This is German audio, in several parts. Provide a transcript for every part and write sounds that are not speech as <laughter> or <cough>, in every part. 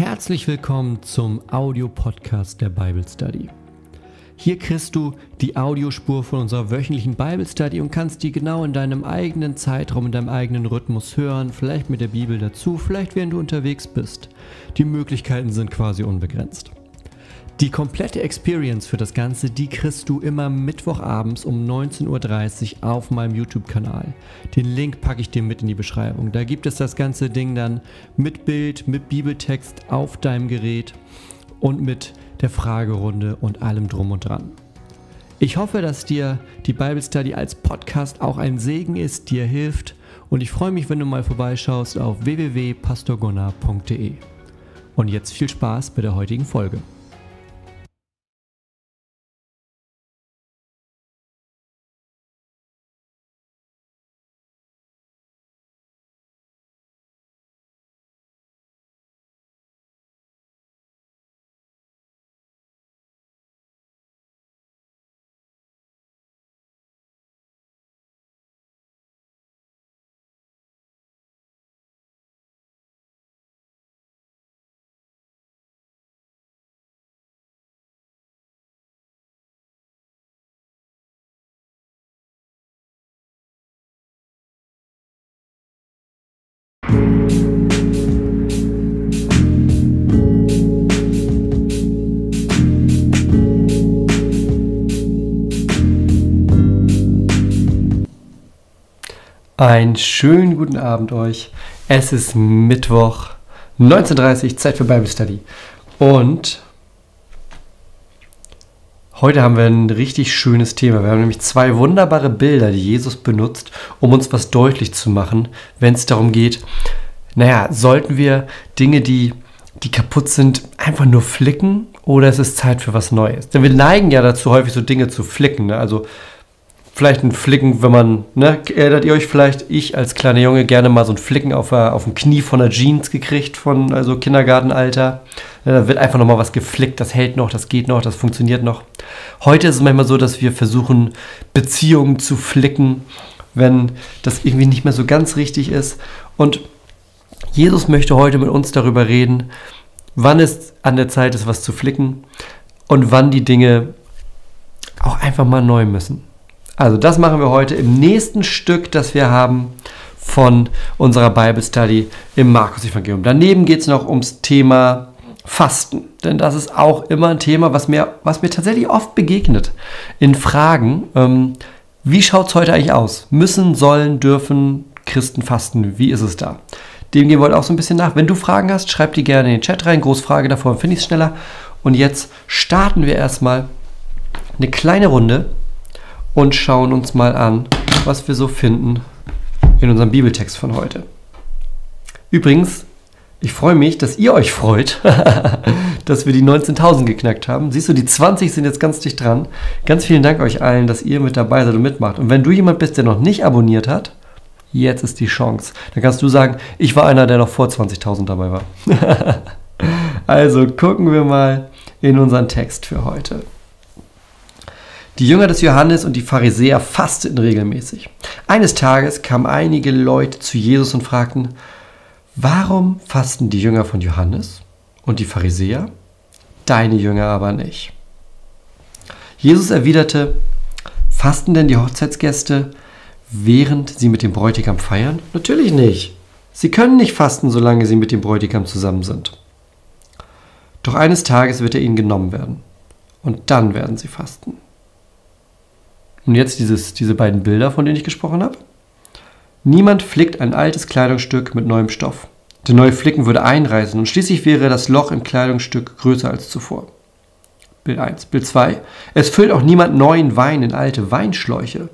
Herzlich willkommen zum Audiopodcast der Bible Study. Hier kriegst du die Audiospur von unserer wöchentlichen Bible Study und kannst die genau in deinem eigenen Zeitraum, in deinem eigenen Rhythmus hören, vielleicht mit der Bibel dazu, vielleicht während du unterwegs bist. Die Möglichkeiten sind quasi unbegrenzt. Die komplette Experience für das Ganze, die kriegst du immer Mittwochabends um 19.30 Uhr auf meinem YouTube-Kanal. Den Link packe ich dir mit in die Beschreibung. Da gibt es das ganze Ding dann mit Bild, mit Bibeltext auf deinem Gerät und mit der Fragerunde und allem drum und dran. Ich hoffe, dass dir die Bible Study als Podcast auch ein Segen ist, dir hilft und ich freue mich, wenn du mal vorbeischaust auf www.pastorgunnar.de. Und jetzt viel Spaß bei der heutigen Folge. Einen schönen guten Abend euch. Es ist Mittwoch, 19.30 Uhr, Zeit für Bible Study. Und heute haben wir ein richtig schönes Thema. Wir haben nämlich zwei wunderbare Bilder, die Jesus benutzt, um uns was deutlich zu machen, wenn es darum geht, naja, sollten wir Dinge, die, die kaputt sind, einfach nur flicken oder ist es Zeit für was Neues? Denn wir neigen ja dazu, häufig so Dinge zu flicken. Ne? Also vielleicht ein Flicken, wenn man, ne, erinnert ihr euch vielleicht, ich als kleiner Junge gerne mal so ein Flicken auf, auf dem Knie von der Jeans gekriegt, von also Kindergartenalter. Da wird einfach nochmal was geflickt, das hält noch, das geht noch, das funktioniert noch. Heute ist es manchmal so, dass wir versuchen, Beziehungen zu flicken, wenn das irgendwie nicht mehr so ganz richtig ist. Und Jesus möchte heute mit uns darüber reden, wann es an der Zeit ist, was zu flicken und wann die Dinge auch einfach mal neu müssen. Also das machen wir heute im nächsten Stück, das wir haben von unserer Bible Study im Markus Evangelium. Daneben geht es noch ums Thema Fasten, denn das ist auch immer ein Thema, was mir, was mir tatsächlich oft begegnet in Fragen. Ähm, wie schaut es heute eigentlich aus? Müssen, sollen, dürfen Christen fasten? Wie ist es da? Dem gehen wir heute auch so ein bisschen nach. Wenn du Fragen hast, schreib die gerne in den Chat rein. Großfrage davor, finde ich es schneller. Und jetzt starten wir erstmal eine kleine Runde und schauen uns mal an, was wir so finden in unserem Bibeltext von heute. Übrigens, ich freue mich, dass ihr euch freut, <laughs> dass wir die 19.000 geknackt haben. Siehst du, die 20 sind jetzt ganz dicht dran. Ganz vielen Dank euch allen, dass ihr mit dabei seid und mitmacht. Und wenn du jemand bist, der noch nicht abonniert hat, jetzt ist die Chance. Dann kannst du sagen, ich war einer, der noch vor 20.000 dabei war. <laughs> also gucken wir mal in unseren Text für heute. Die Jünger des Johannes und die Pharisäer fasteten regelmäßig. Eines Tages kamen einige Leute zu Jesus und fragten, warum fasten die Jünger von Johannes und die Pharisäer, deine Jünger aber nicht? Jesus erwiderte, fasten denn die Hochzeitsgäste, während sie mit dem Bräutigam feiern? Natürlich nicht. Sie können nicht fasten, solange sie mit dem Bräutigam zusammen sind. Doch eines Tages wird er ihnen genommen werden. Und dann werden sie fasten. Und jetzt dieses, diese beiden Bilder, von denen ich gesprochen habe. Niemand flickt ein altes Kleidungsstück mit neuem Stoff. Der neue Flicken würde einreißen und schließlich wäre das Loch im Kleidungsstück größer als zuvor. Bild 1. Bild 2. Es füllt auch niemand neuen Wein in alte Weinschläuche.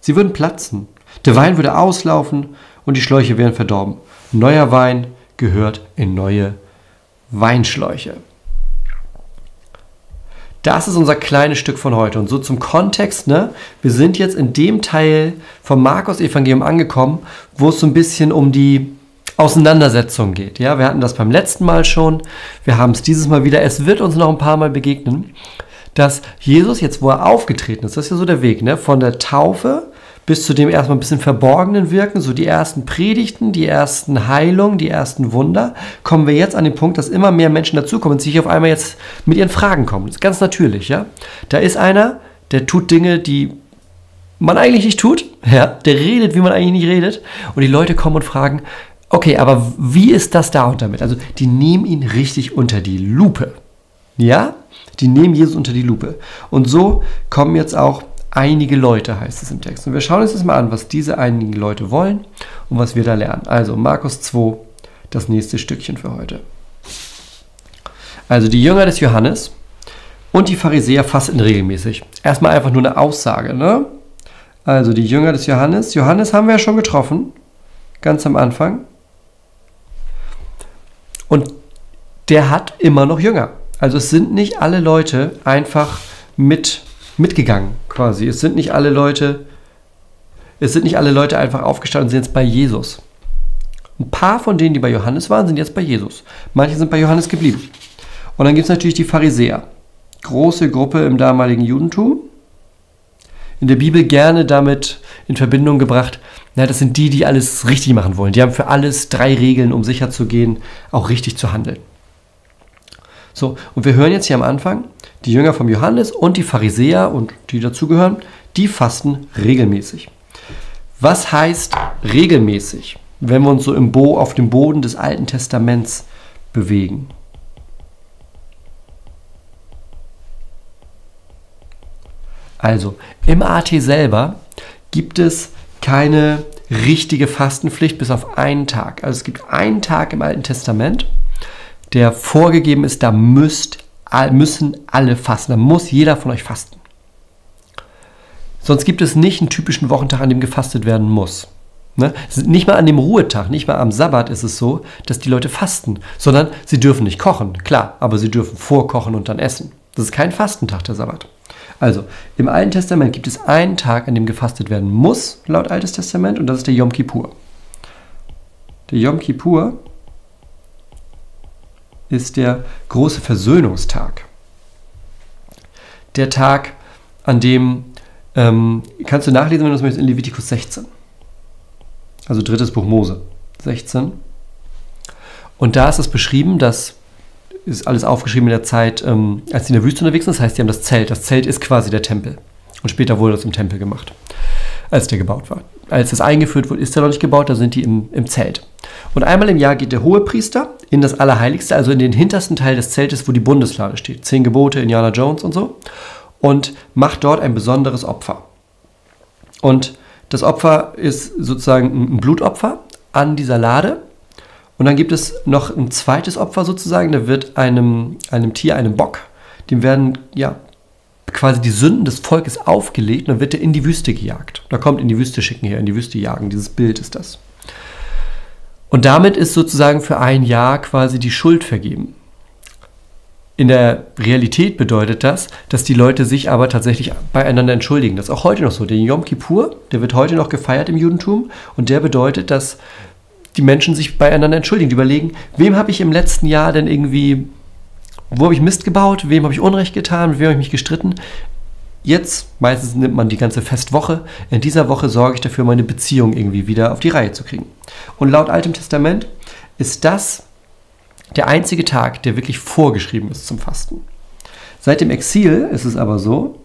Sie würden platzen. Der Wein würde auslaufen und die Schläuche wären verdorben. Neuer Wein gehört in neue Weinschläuche. Das ist unser kleines Stück von heute. Und so zum Kontext, ne? Wir sind jetzt in dem Teil vom Markus-Evangelium angekommen, wo es so ein bisschen um die Auseinandersetzung geht. Ja, wir hatten das beim letzten Mal schon. Wir haben es dieses Mal wieder. Es wird uns noch ein paar Mal begegnen, dass Jesus jetzt, wo er aufgetreten ist, das ist ja so der Weg, ne? Von der Taufe bis zu dem erstmal ein bisschen verborgenen Wirken, so die ersten Predigten, die ersten Heilungen, die ersten Wunder, kommen wir jetzt an den Punkt, dass immer mehr Menschen dazukommen und sich auf einmal jetzt mit ihren Fragen kommen. Das ist ganz natürlich, ja. Da ist einer, der tut Dinge, die man eigentlich nicht tut, <laughs> ja, der redet, wie man eigentlich nicht redet und die Leute kommen und fragen, okay, aber wie ist das da und damit? Also die nehmen ihn richtig unter die Lupe. Ja, die nehmen Jesus unter die Lupe. Und so kommen jetzt auch einige Leute, heißt es im Text. Und wir schauen uns das mal an, was diese einigen Leute wollen und was wir da lernen. Also Markus 2, das nächste Stückchen für heute. Also die Jünger des Johannes und die Pharisäer fasten regelmäßig. Erstmal einfach nur eine Aussage, ne? Also die Jünger des Johannes. Johannes haben wir ja schon getroffen, ganz am Anfang. Und der hat immer noch Jünger. Also es sind nicht alle Leute einfach mit, mitgegangen, quasi. Es sind nicht alle Leute, es sind nicht alle Leute einfach aufgestanden und sind jetzt bei Jesus. Ein paar von denen, die bei Johannes waren, sind jetzt bei Jesus. Manche sind bei Johannes geblieben. Und dann gibt es natürlich die Pharisäer. Große Gruppe im damaligen Judentum. In der Bibel gerne damit in Verbindung gebracht, na, das sind die, die alles richtig machen wollen. Die haben für alles drei Regeln, um sicher zu gehen, auch richtig zu handeln. So, und wir hören jetzt hier am Anfang, die Jünger vom Johannes und die Pharisäer und die dazugehören, die fasten regelmäßig. Was heißt regelmäßig, wenn wir uns so im Bo auf dem Boden des Alten Testaments bewegen? Also, im AT selber gibt es keine richtige Fastenpflicht bis auf einen Tag. Also es gibt einen Tag im Alten Testament, der vorgegeben ist, da müsst, müssen alle fasten. Da muss jeder von euch fasten. Sonst gibt es nicht einen typischen Wochentag, an dem gefastet werden muss. Ne? Nicht mal an dem Ruhetag, nicht mal am Sabbat ist es so, dass die Leute fasten, sondern sie dürfen nicht kochen, klar, aber sie dürfen vorkochen und dann essen. Das ist kein Fastentag, der Sabbat. Also, im Alten Testament gibt es einen Tag, an dem gefastet werden muss, laut Altes Testament, und das ist der Yom Kippur. Der Yom Kippur ist der große Versöhnungstag. Der Tag, an dem, ähm, kannst du nachlesen, wenn du es möchtest, in Levitikus 16. Also drittes Buch Mose 16. Und da ist es beschrieben, dass ist alles aufgeschrieben in der Zeit, ähm, als sie in der Wüste unterwegs sind. Das heißt, sie haben das Zelt. Das Zelt ist quasi der Tempel. Und später wurde das im Tempel gemacht, als der gebaut war. Als das eingeführt wurde, ist er noch nicht gebaut, da sind die im, im Zelt. Und einmal im Jahr geht der Hohepriester in das Allerheiligste, also in den hintersten Teil des Zeltes, wo die Bundeslade steht. Zehn Gebote, Indiana Jones und so. Und macht dort ein besonderes Opfer. Und das Opfer ist sozusagen ein Blutopfer an dieser Lade. Und dann gibt es noch ein zweites Opfer sozusagen. Da wird einem, einem Tier, einem Bock, dem werden ja quasi die Sünden des Volkes aufgelegt und dann wird er in die Wüste gejagt. Da kommt in die Wüste schicken hier, in die Wüste jagen. Dieses Bild ist das. Und damit ist sozusagen für ein Jahr quasi die Schuld vergeben. In der Realität bedeutet das, dass die Leute sich aber tatsächlich beieinander entschuldigen. Das ist auch heute noch so. Der Yom Kippur, der wird heute noch gefeiert im Judentum und der bedeutet, dass die Menschen sich beieinander entschuldigen. Die überlegen, wem habe ich im letzten Jahr denn irgendwie, wo habe ich Mist gebaut, wem habe ich Unrecht getan, mit wem habe ich mich gestritten. Jetzt, meistens nimmt man die ganze Festwoche, in dieser Woche sorge ich dafür, meine Beziehung irgendwie wieder auf die Reihe zu kriegen. Und laut Altem Testament ist das der einzige Tag, der wirklich vorgeschrieben ist zum Fasten. Seit dem Exil ist es aber so,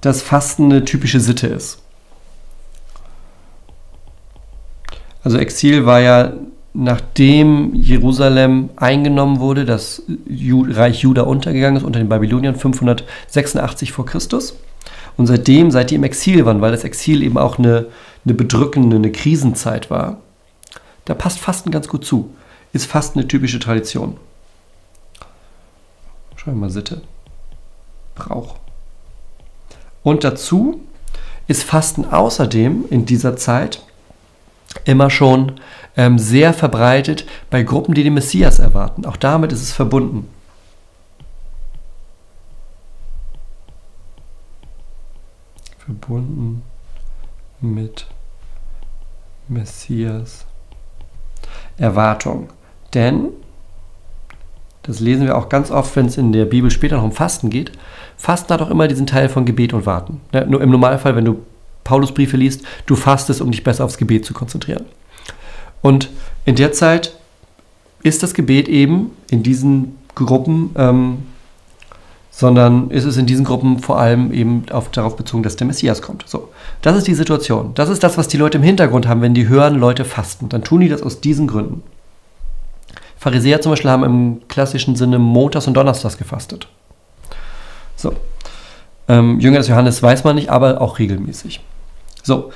dass Fasten eine typische Sitte ist. Also Exil war ja nachdem Jerusalem eingenommen wurde, das Reich Juda untergegangen ist unter den Babyloniern 586 vor Christus. Und seitdem, seit die im Exil waren, weil das Exil eben auch eine, eine bedrückende, eine Krisenzeit war, da passt Fasten ganz gut zu. Ist fast eine typische Tradition. Schauen wir mal Sitte. Brauch. Und dazu ist Fasten außerdem in dieser Zeit immer schon ähm, sehr verbreitet bei Gruppen, die den Messias erwarten. Auch damit ist es verbunden. Verbunden mit Messias Erwartung. Denn Das lesen wir auch ganz oft, wenn es in der Bibel später noch um Fasten geht. Fasten hat auch immer diesen Teil von Gebet und Warten. Nur Im Normalfall, wenn du Paulusbriefe liest, du fastest, um dich besser aufs Gebet zu konzentrieren. Und in der Zeit ist das Gebet eben in diesen Gruppen, ähm, sondern ist es in diesen Gruppen vor allem eben auf, darauf bezogen, dass der Messias kommt. So, das ist die Situation. Das ist das, was die Leute im Hintergrund haben, wenn die hören, Leute fasten. Dann tun die das aus diesen Gründen. Pharisäer zum Beispiel haben im klassischen Sinne montags und donnerstags gefastet. So. Ähm, Jünger des Johannes weiß man nicht, aber auch regelmäßig. So.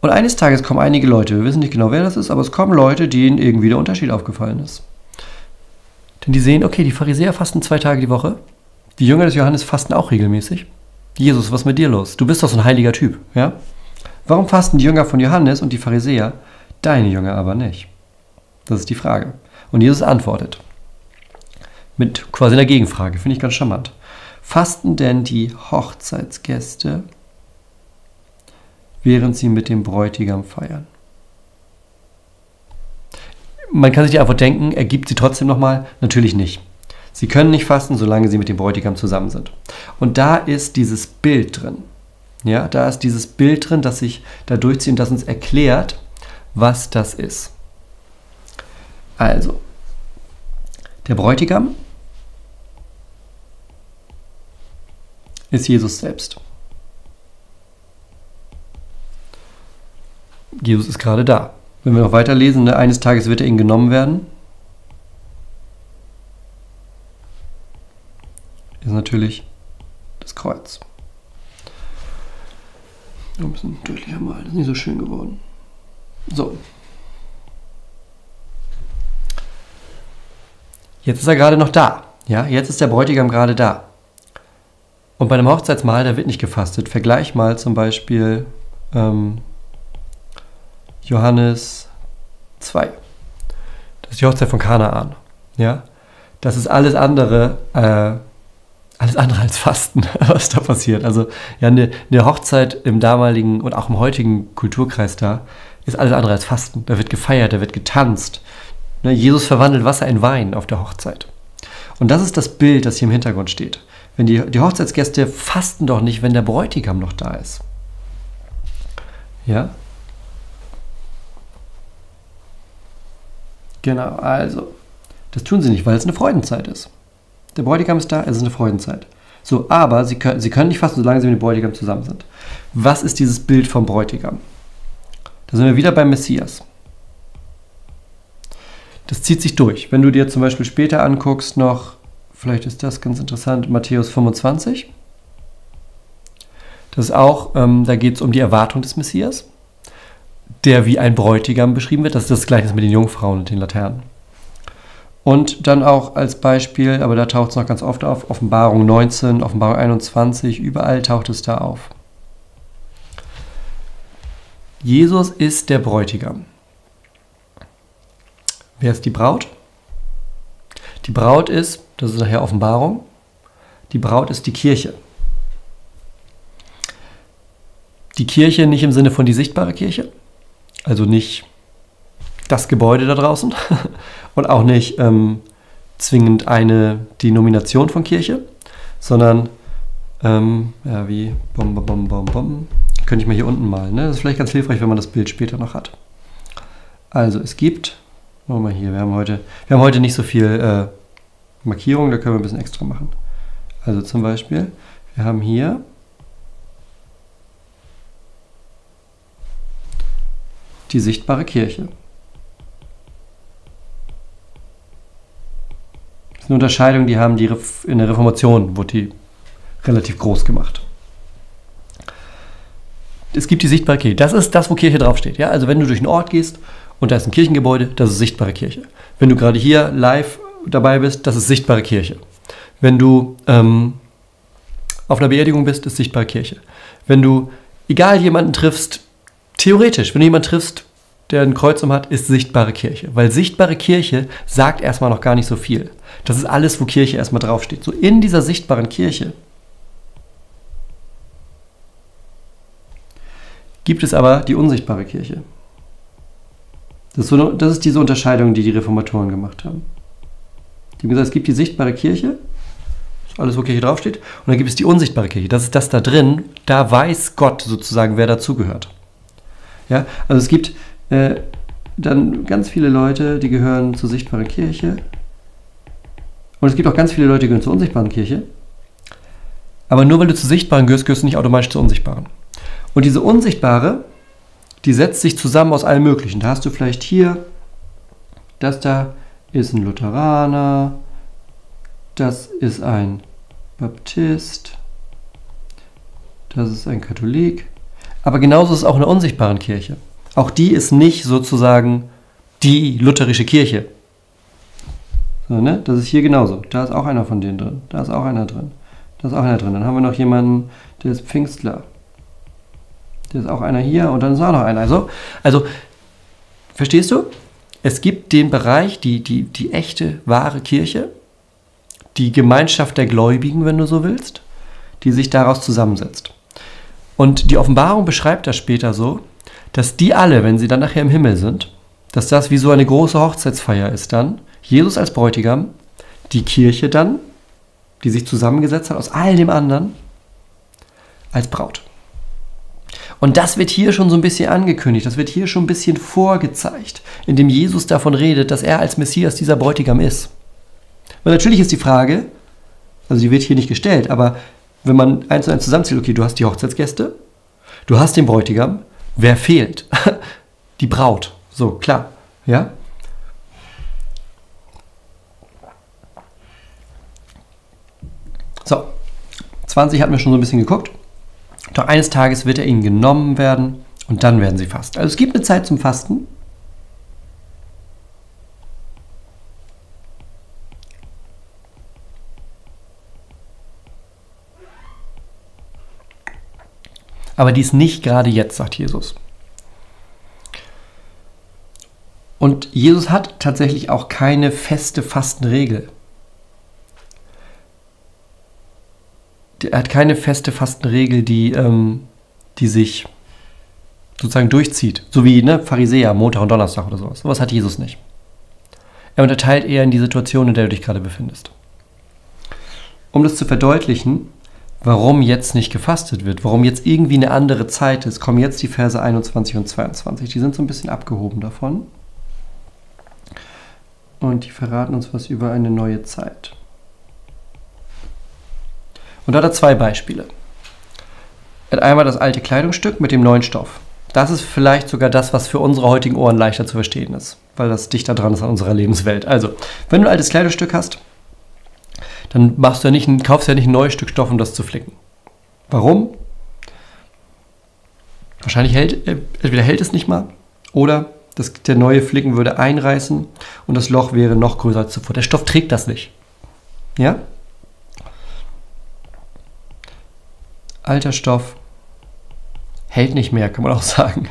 Und eines Tages kommen einige Leute, wir wissen nicht genau, wer das ist, aber es kommen Leute, denen irgendwie der Unterschied aufgefallen ist. Denn die sehen, okay, die Pharisäer fasten zwei Tage die Woche, die Jünger des Johannes fasten auch regelmäßig. Jesus, was ist mit dir los? Du bist doch so ein heiliger Typ, ja? Warum fasten die Jünger von Johannes und die Pharisäer, deine Jünger aber nicht? Das ist die Frage. Und Jesus antwortet mit quasi einer Gegenfrage, finde ich ganz charmant. Fasten denn die Hochzeitsgäste während sie mit dem Bräutigam feiern. Man kann sich die Antwort denken, ergibt sie trotzdem nochmal? Natürlich nicht. Sie können nicht fasten, solange sie mit dem Bräutigam zusammen sind. Und da ist dieses Bild drin. Ja, da ist dieses Bild drin, das sich da durchzieht und das uns erklärt, was das ist. Also, der Bräutigam ist Jesus selbst. Jesus ist gerade da. Wenn wir noch weiterlesen, ne, eines Tages wird er ihnen genommen werden. Ist natürlich das Kreuz. Ein bisschen deutlicher malen, das ist nicht so schön geworden. So. Jetzt ist er gerade noch da. Ja, jetzt ist der Bräutigam gerade da. Und bei einem Hochzeitsmahl, da wird nicht gefastet. Vergleich mal zum Beispiel ähm, Johannes 2. Das ist die Hochzeit von Kanaan. Ja? Das ist alles andere, äh, alles andere als Fasten, <laughs> was da passiert. Also ja, eine, eine Hochzeit im damaligen und auch im heutigen Kulturkreis da ist alles andere als Fasten. Da wird gefeiert, da wird getanzt. Ne, Jesus verwandelt Wasser in Wein auf der Hochzeit. Und das ist das Bild, das hier im Hintergrund steht. Wenn die, die Hochzeitsgäste fasten doch nicht, wenn der Bräutigam noch da ist. Ja? Genau, also, das tun sie nicht, weil es eine Freudenzeit ist. Der Bräutigam ist da, es ist eine Freudenzeit. So, aber sie können, sie können nicht fasten, solange sie mit dem Bräutigam zusammen sind. Was ist dieses Bild vom Bräutigam? Da sind wir wieder beim Messias. Das zieht sich durch. Wenn du dir zum Beispiel später anguckst, noch, vielleicht ist das ganz interessant, Matthäus 25. Das ist auch, ähm, da geht es um die Erwartung des Messias der wie ein Bräutigam beschrieben wird. Das ist das Gleiche mit den Jungfrauen und den Laternen. Und dann auch als Beispiel, aber da taucht es noch ganz oft auf, Offenbarung 19, Offenbarung 21, überall taucht es da auf. Jesus ist der Bräutigam. Wer ist die Braut? Die Braut ist, das ist nachher Offenbarung, die Braut ist die Kirche. Die Kirche nicht im Sinne von die sichtbare Kirche, also nicht das Gebäude da draußen <laughs> und auch nicht ähm, zwingend eine Denomination von Kirche, sondern ähm, ja, wie bom, bom, bom, bom, bom. Könnte ich mal hier unten malen. Ne? Das ist vielleicht ganz hilfreich, wenn man das Bild später noch hat. Also es gibt, machen wir mal hier, wir haben heute, wir haben heute nicht so viel äh, Markierung, da können wir ein bisschen extra machen. Also zum Beispiel, wir haben hier die sichtbare Kirche. Das ist eine Unterscheidung, die haben die in der Reformation, wurde die relativ groß gemacht. Es gibt die sichtbare Kirche. Das ist das, wo Kirche draufsteht. Ja? Also wenn du durch einen Ort gehst und da ist ein Kirchengebäude, das ist sichtbare Kirche. Wenn du gerade hier live dabei bist, das ist sichtbare Kirche. Wenn du ähm, auf einer Beerdigung bist, ist sichtbare Kirche. Wenn du egal jemanden triffst, Theoretisch, wenn du jemanden triffst, der ein Kreuz um hat, ist sichtbare Kirche. Weil sichtbare Kirche sagt erstmal noch gar nicht so viel. Das ist alles, wo Kirche erstmal draufsteht. So in dieser sichtbaren Kirche gibt es aber die unsichtbare Kirche. Das ist, so, das ist diese Unterscheidung, die die Reformatoren gemacht haben. Die haben gesagt, es gibt die sichtbare Kirche, alles, wo Kirche draufsteht, und dann gibt es die unsichtbare Kirche. Das ist das da drin, da weiß Gott sozusagen, wer dazugehört. Ja, also es gibt äh, dann ganz viele Leute, die gehören zur sichtbaren Kirche. Und es gibt auch ganz viele Leute, die gehören zur unsichtbaren Kirche. Aber nur weil du zur sichtbaren gehörst, gehörst du nicht automatisch zur unsichtbaren. Und diese unsichtbare, die setzt sich zusammen aus allem Möglichen. Da hast du vielleicht hier, das da ist ein Lutheraner, das ist ein Baptist, das ist ein Katholik. Aber genauso ist es auch in der unsichtbaren Kirche. Auch die ist nicht sozusagen die lutherische Kirche. So, ne? Das ist hier genauso. Da ist auch einer von denen drin. Da ist auch einer drin. Da ist auch einer drin. Dann haben wir noch jemanden, der ist Pfingstler. Der ist auch einer hier und dann ist auch noch einer. Also, also verstehst du? Es gibt den Bereich, die, die, die echte, wahre Kirche, die Gemeinschaft der Gläubigen, wenn du so willst, die sich daraus zusammensetzt. Und die Offenbarung beschreibt das später so, dass die alle, wenn sie dann nachher im Himmel sind, dass das wie so eine große Hochzeitsfeier ist dann. Jesus als Bräutigam, die Kirche dann, die sich zusammengesetzt hat aus all dem anderen, als Braut. Und das wird hier schon so ein bisschen angekündigt, das wird hier schon ein bisschen vorgezeigt, indem Jesus davon redet, dass er als Messias dieser Bräutigam ist. Weil natürlich ist die Frage, also die wird hier nicht gestellt, aber wenn man eins zu eins zusammenzählt, okay, du hast die Hochzeitsgäste, du hast den Bräutigam, wer fehlt? <laughs> die Braut. So, klar. Ja? So, 20 hatten wir schon so ein bisschen geguckt. Doch eines Tages wird er ihnen genommen werden und dann werden sie fasten. Also es gibt eine Zeit zum Fasten. Aber dies nicht gerade jetzt, sagt Jesus. Und Jesus hat tatsächlich auch keine feste Fastenregel. er hat keine feste Fastenregel, die, ähm, die sich sozusagen durchzieht. So wie ne, Pharisäer, Montag und Donnerstag oder sowas. Sowas hat Jesus nicht. Er unterteilt eher in die Situation, in der du dich gerade befindest. Um das zu verdeutlichen, warum jetzt nicht gefastet wird, warum jetzt irgendwie eine andere Zeit ist, kommen jetzt die Verse 21 und 22. Die sind so ein bisschen abgehoben davon. Und die verraten uns was über eine neue Zeit. Und da hat er zwei Beispiele. Er hat einmal das alte Kleidungsstück mit dem neuen Stoff. Das ist vielleicht sogar das, was für unsere heutigen Ohren leichter zu verstehen ist, weil das dichter dran ist an unserer Lebenswelt. Also, wenn du ein altes Kleidungsstück hast, dann machst du ja nicht ein, kaufst ja nicht ein neues Stück Stoff, um das zu flicken. Warum? Wahrscheinlich hält, äh, entweder hält es nicht mal oder das, der neue Flicken würde einreißen und das Loch wäre noch größer als zuvor. Der Stoff trägt das nicht. Ja? alter Stoff hält nicht mehr, kann man auch <laughs> sagen.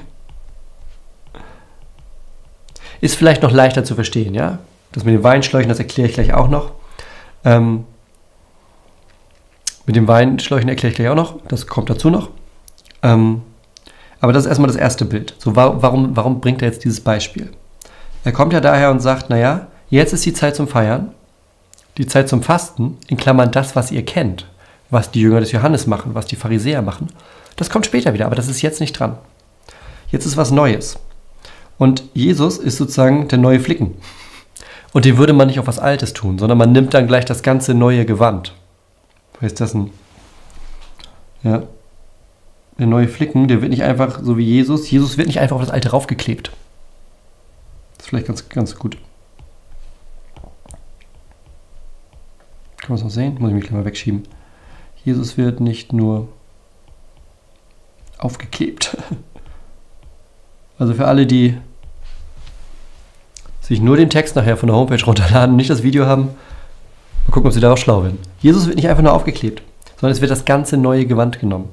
Ist vielleicht noch leichter zu verstehen, ja? Das mit den Weinschläuchen, das erkläre ich gleich auch noch. Ähm, mit den Weinschläuchen erkläre ich gleich auch noch, das kommt dazu noch. Ähm, aber das ist erstmal das erste Bild. So, warum, warum bringt er jetzt dieses Beispiel? Er kommt ja daher und sagt, naja, jetzt ist die Zeit zum Feiern, die Zeit zum Fasten, in Klammern das, was ihr kennt was die Jünger des Johannes machen, was die Pharisäer machen. Das kommt später wieder, aber das ist jetzt nicht dran. Jetzt ist was Neues. Und Jesus ist sozusagen der neue Flicken. Und den würde man nicht auf was Altes tun, sondern man nimmt dann gleich das ganze neue Gewand. Was ist das denn? Ja. Der neue Flicken, der wird nicht einfach so wie Jesus. Jesus wird nicht einfach auf das Alte raufgeklebt. Das ist vielleicht ganz, ganz gut. Kann man es noch sehen? Muss ich mich gleich mal wegschieben. Jesus wird nicht nur aufgeklebt. <laughs> Also für alle, die sich nur den Text nachher von der Homepage runterladen, nicht das Video haben, mal gucken, ob sie da auch schlau werden. Jesus wird nicht einfach nur aufgeklebt, sondern es wird das ganze neue Gewand genommen.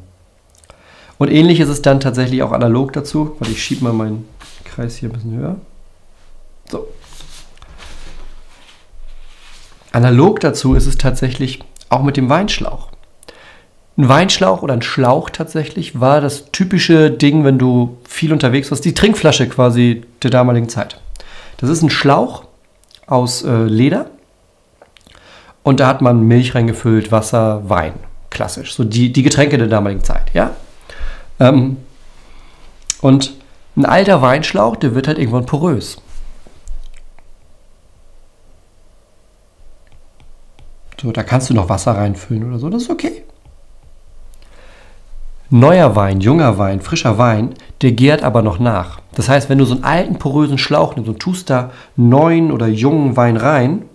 Und ähnlich ist es dann tatsächlich auch analog dazu, weil ich schiebe mal meinen Kreis hier ein bisschen höher. So. Analog dazu ist es tatsächlich auch mit dem Weinschlauch. Ein Weinschlauch oder ein Schlauch tatsächlich war das typische Ding, wenn du viel unterwegs warst, die Trinkflasche quasi der damaligen Zeit. Das ist ein Schlauch aus äh, Leder Und da hat man Milch reingefüllt, Wasser, Wein. Klassisch. So die, die Getränke der damaligen Zeit, ja. Ähm, und ein alter Weinschlauch, der wird halt irgendwann porös. So, da kannst du noch Wasser reinfüllen oder so, das ist okay. Neuer Wein, junger Wein, frischer Wein, der gärt aber noch nach. Das heißt, wenn du so einen alten porösen Schlauch nimmst und tust da neuen oder jungen Wein rein,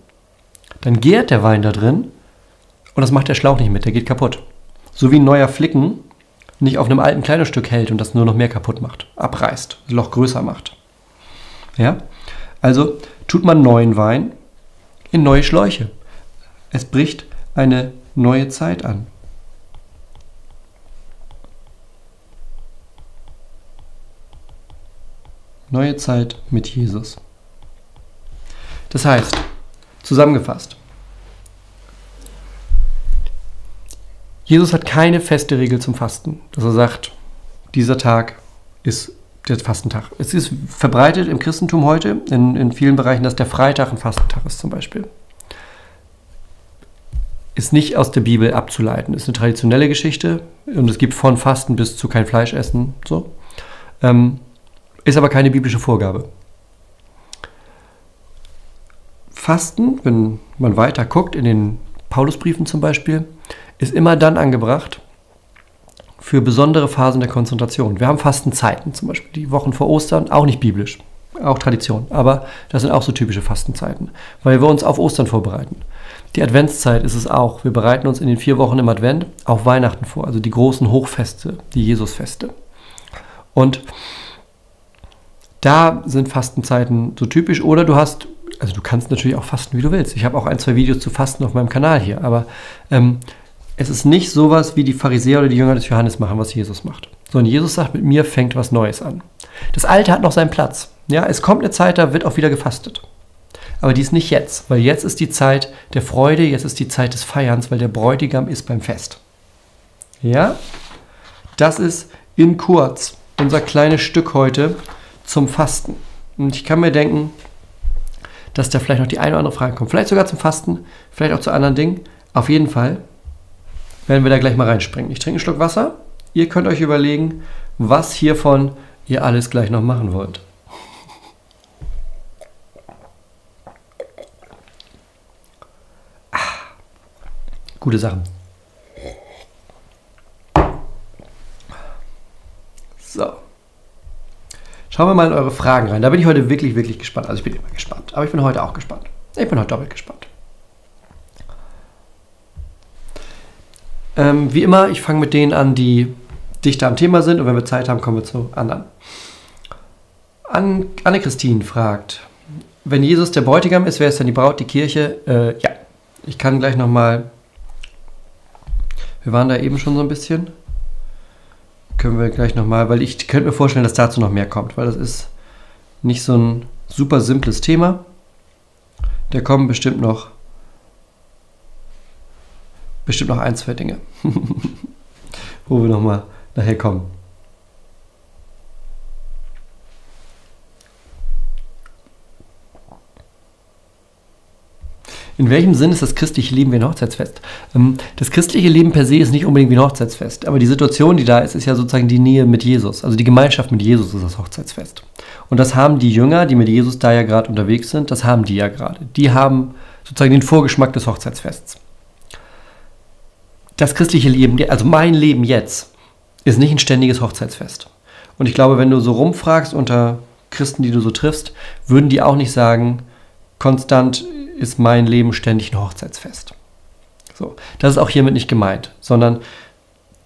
dann gärt der Wein da drin und das macht der Schlauch nicht mit, der geht kaputt. So wie ein neuer Flicken nicht auf einem alten Kleidungsstück hält und das nur noch mehr kaputt macht, abreißt, das Loch größer macht. Ja? Also tut man neuen Wein in neue Schläuche. Es bricht eine neue Zeit an. Neue Zeit mit Jesus. Das heißt, zusammengefasst, Jesus hat keine feste Regel zum Fasten, dass er sagt, dieser Tag ist der Fastentag. Es ist verbreitet im Christentum heute, in, in vielen Bereichen, dass der Freitag ein Fastentag ist zum Beispiel. Ist nicht aus der Bibel abzuleiten, ist eine traditionelle Geschichte und es gibt von Fasten bis zu kein Fleisch essen, so. Ähm, ist aber keine biblische Vorgabe. Fasten, wenn man weiter guckt, in den Paulusbriefen zum Beispiel, ist immer dann angebracht für besondere Phasen der Konzentration. Wir haben Fastenzeiten, zum Beispiel die Wochen vor Ostern, auch nicht biblisch, auch Tradition, aber das sind auch so typische Fastenzeiten, weil wir uns auf Ostern vorbereiten. Die Adventszeit ist es auch. Wir bereiten uns in den vier Wochen im Advent auf Weihnachten vor, also die großen Hochfeste, die Jesusfeste. Und da sind Fastenzeiten so typisch. Oder du hast, also du kannst natürlich auch fasten, wie du willst. Ich habe auch ein, zwei Videos zu Fasten auf meinem Kanal hier, aber ähm, es ist nicht sowas, wie die Pharisäer oder die Jünger des Johannes machen, was Jesus macht. Sondern Jesus sagt, mit mir fängt was Neues an. Das Alte hat noch seinen Platz. Ja, es kommt eine Zeit, da wird auch wieder gefastet. Aber die ist nicht jetzt, weil jetzt ist die Zeit der Freude, jetzt ist die Zeit des Feierns, weil der Bräutigam ist beim Fest. Ja? Das ist in kurz unser kleines Stück heute zum Fasten. Und ich kann mir denken, dass da vielleicht noch die eine oder andere Frage kommt. Vielleicht sogar zum Fasten, vielleicht auch zu anderen Dingen. Auf jeden Fall werden wir da gleich mal reinspringen. Ich trinke einen Schluck Wasser. Ihr könnt euch überlegen, was hiervon ihr alles gleich noch machen wollt. Ah, gute Sachen. So. Schauen wir mal in eure Fragen rein. Da bin ich heute wirklich, wirklich gespannt. Also ich bin immer gespannt. Aber ich bin heute auch gespannt. Ich bin heute doppelt gespannt. Ähm, wie immer, ich fange mit denen an, die dichter am Thema sind und wenn wir Zeit haben, kommen wir zu anderen. An Anne-Christine fragt, wenn Jesus der Bräutigam ist, wer ist dann die Braut, die Kirche? Äh, ja, ich kann gleich nochmal, wir waren da eben schon so ein bisschen, können wir gleich nochmal, weil ich könnte mir vorstellen, dass dazu noch mehr kommt, weil das ist nicht so ein super simples Thema. Da kommen bestimmt noch bestimmt noch ein, zwei Dinge, <laughs> wo wir nochmal nachher kommen. In welchem Sinn ist das christliche Leben wie ein Hochzeitsfest? Ähm, das christliche Leben per se ist nicht unbedingt wie ein Hochzeitsfest, aber die Situation, die da ist, ist ja sozusagen die Nähe mit Jesus. Also die Gemeinschaft mit Jesus ist das Hochzeitsfest. Und das haben die Jünger, die mit Jesus da ja gerade unterwegs sind, das haben die ja gerade. Die haben sozusagen den Vorgeschmack des Hochzeitsfests das christliche Leben, also mein Leben jetzt, ist nicht ein ständiges Hochzeitsfest. Und ich glaube, wenn du so rumfragst unter Christen, die du so triffst, würden die auch nicht sagen, konstant ist mein Leben ständig ein Hochzeitsfest. So, das ist auch hiermit nicht gemeint, sondern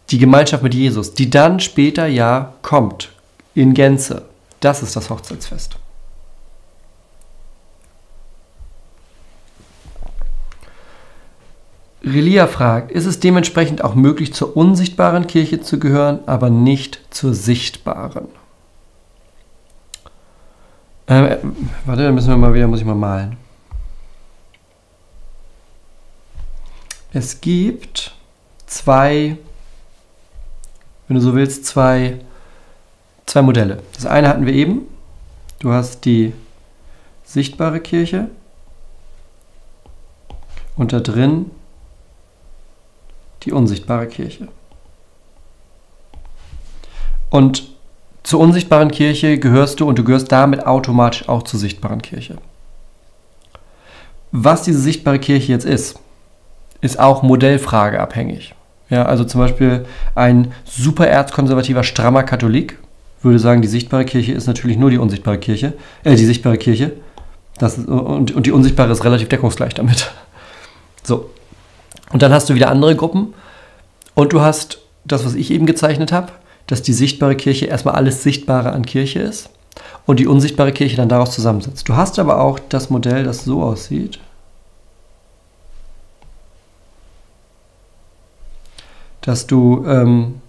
die Gemeinschaft mit Jesus, die dann später ja kommt, in Gänze, das ist das Hochzeitsfest. Relia fragt, ist es dementsprechend auch möglich, zur unsichtbaren Kirche zu gehören, aber nicht zur sichtbaren? Äh, warte, dann müssen wir mal wieder, muss ich mal malen. Es gibt zwei, wenn du so willst, zwei, zwei Modelle. Das eine hatten wir eben. Du hast die sichtbare Kirche und da drin die unsichtbare Kirche. Und zur unsichtbaren Kirche gehörst du und du gehörst damit automatisch auch zur sichtbaren Kirche. Was diese sichtbare Kirche jetzt ist, ist auch modellfrageabhängig. Ja, also zum Beispiel ein super erzkonservativer, strammer Katholik würde sagen, die sichtbare Kirche ist natürlich nur die unsichtbare Kirche, äh, die sichtbare Kirche. Das ist, und, und die unsichtbare ist relativ deckungsgleich damit. So. Und dann hast du wieder andere Gruppen und du hast das, was ich eben gezeichnet habe, dass die sichtbare Kirche erstmal alles Sichtbare an Kirche ist und die unsichtbare Kirche dann daraus zusammensetzt. Du hast aber auch das Modell, das so aussieht. Dass du ähm,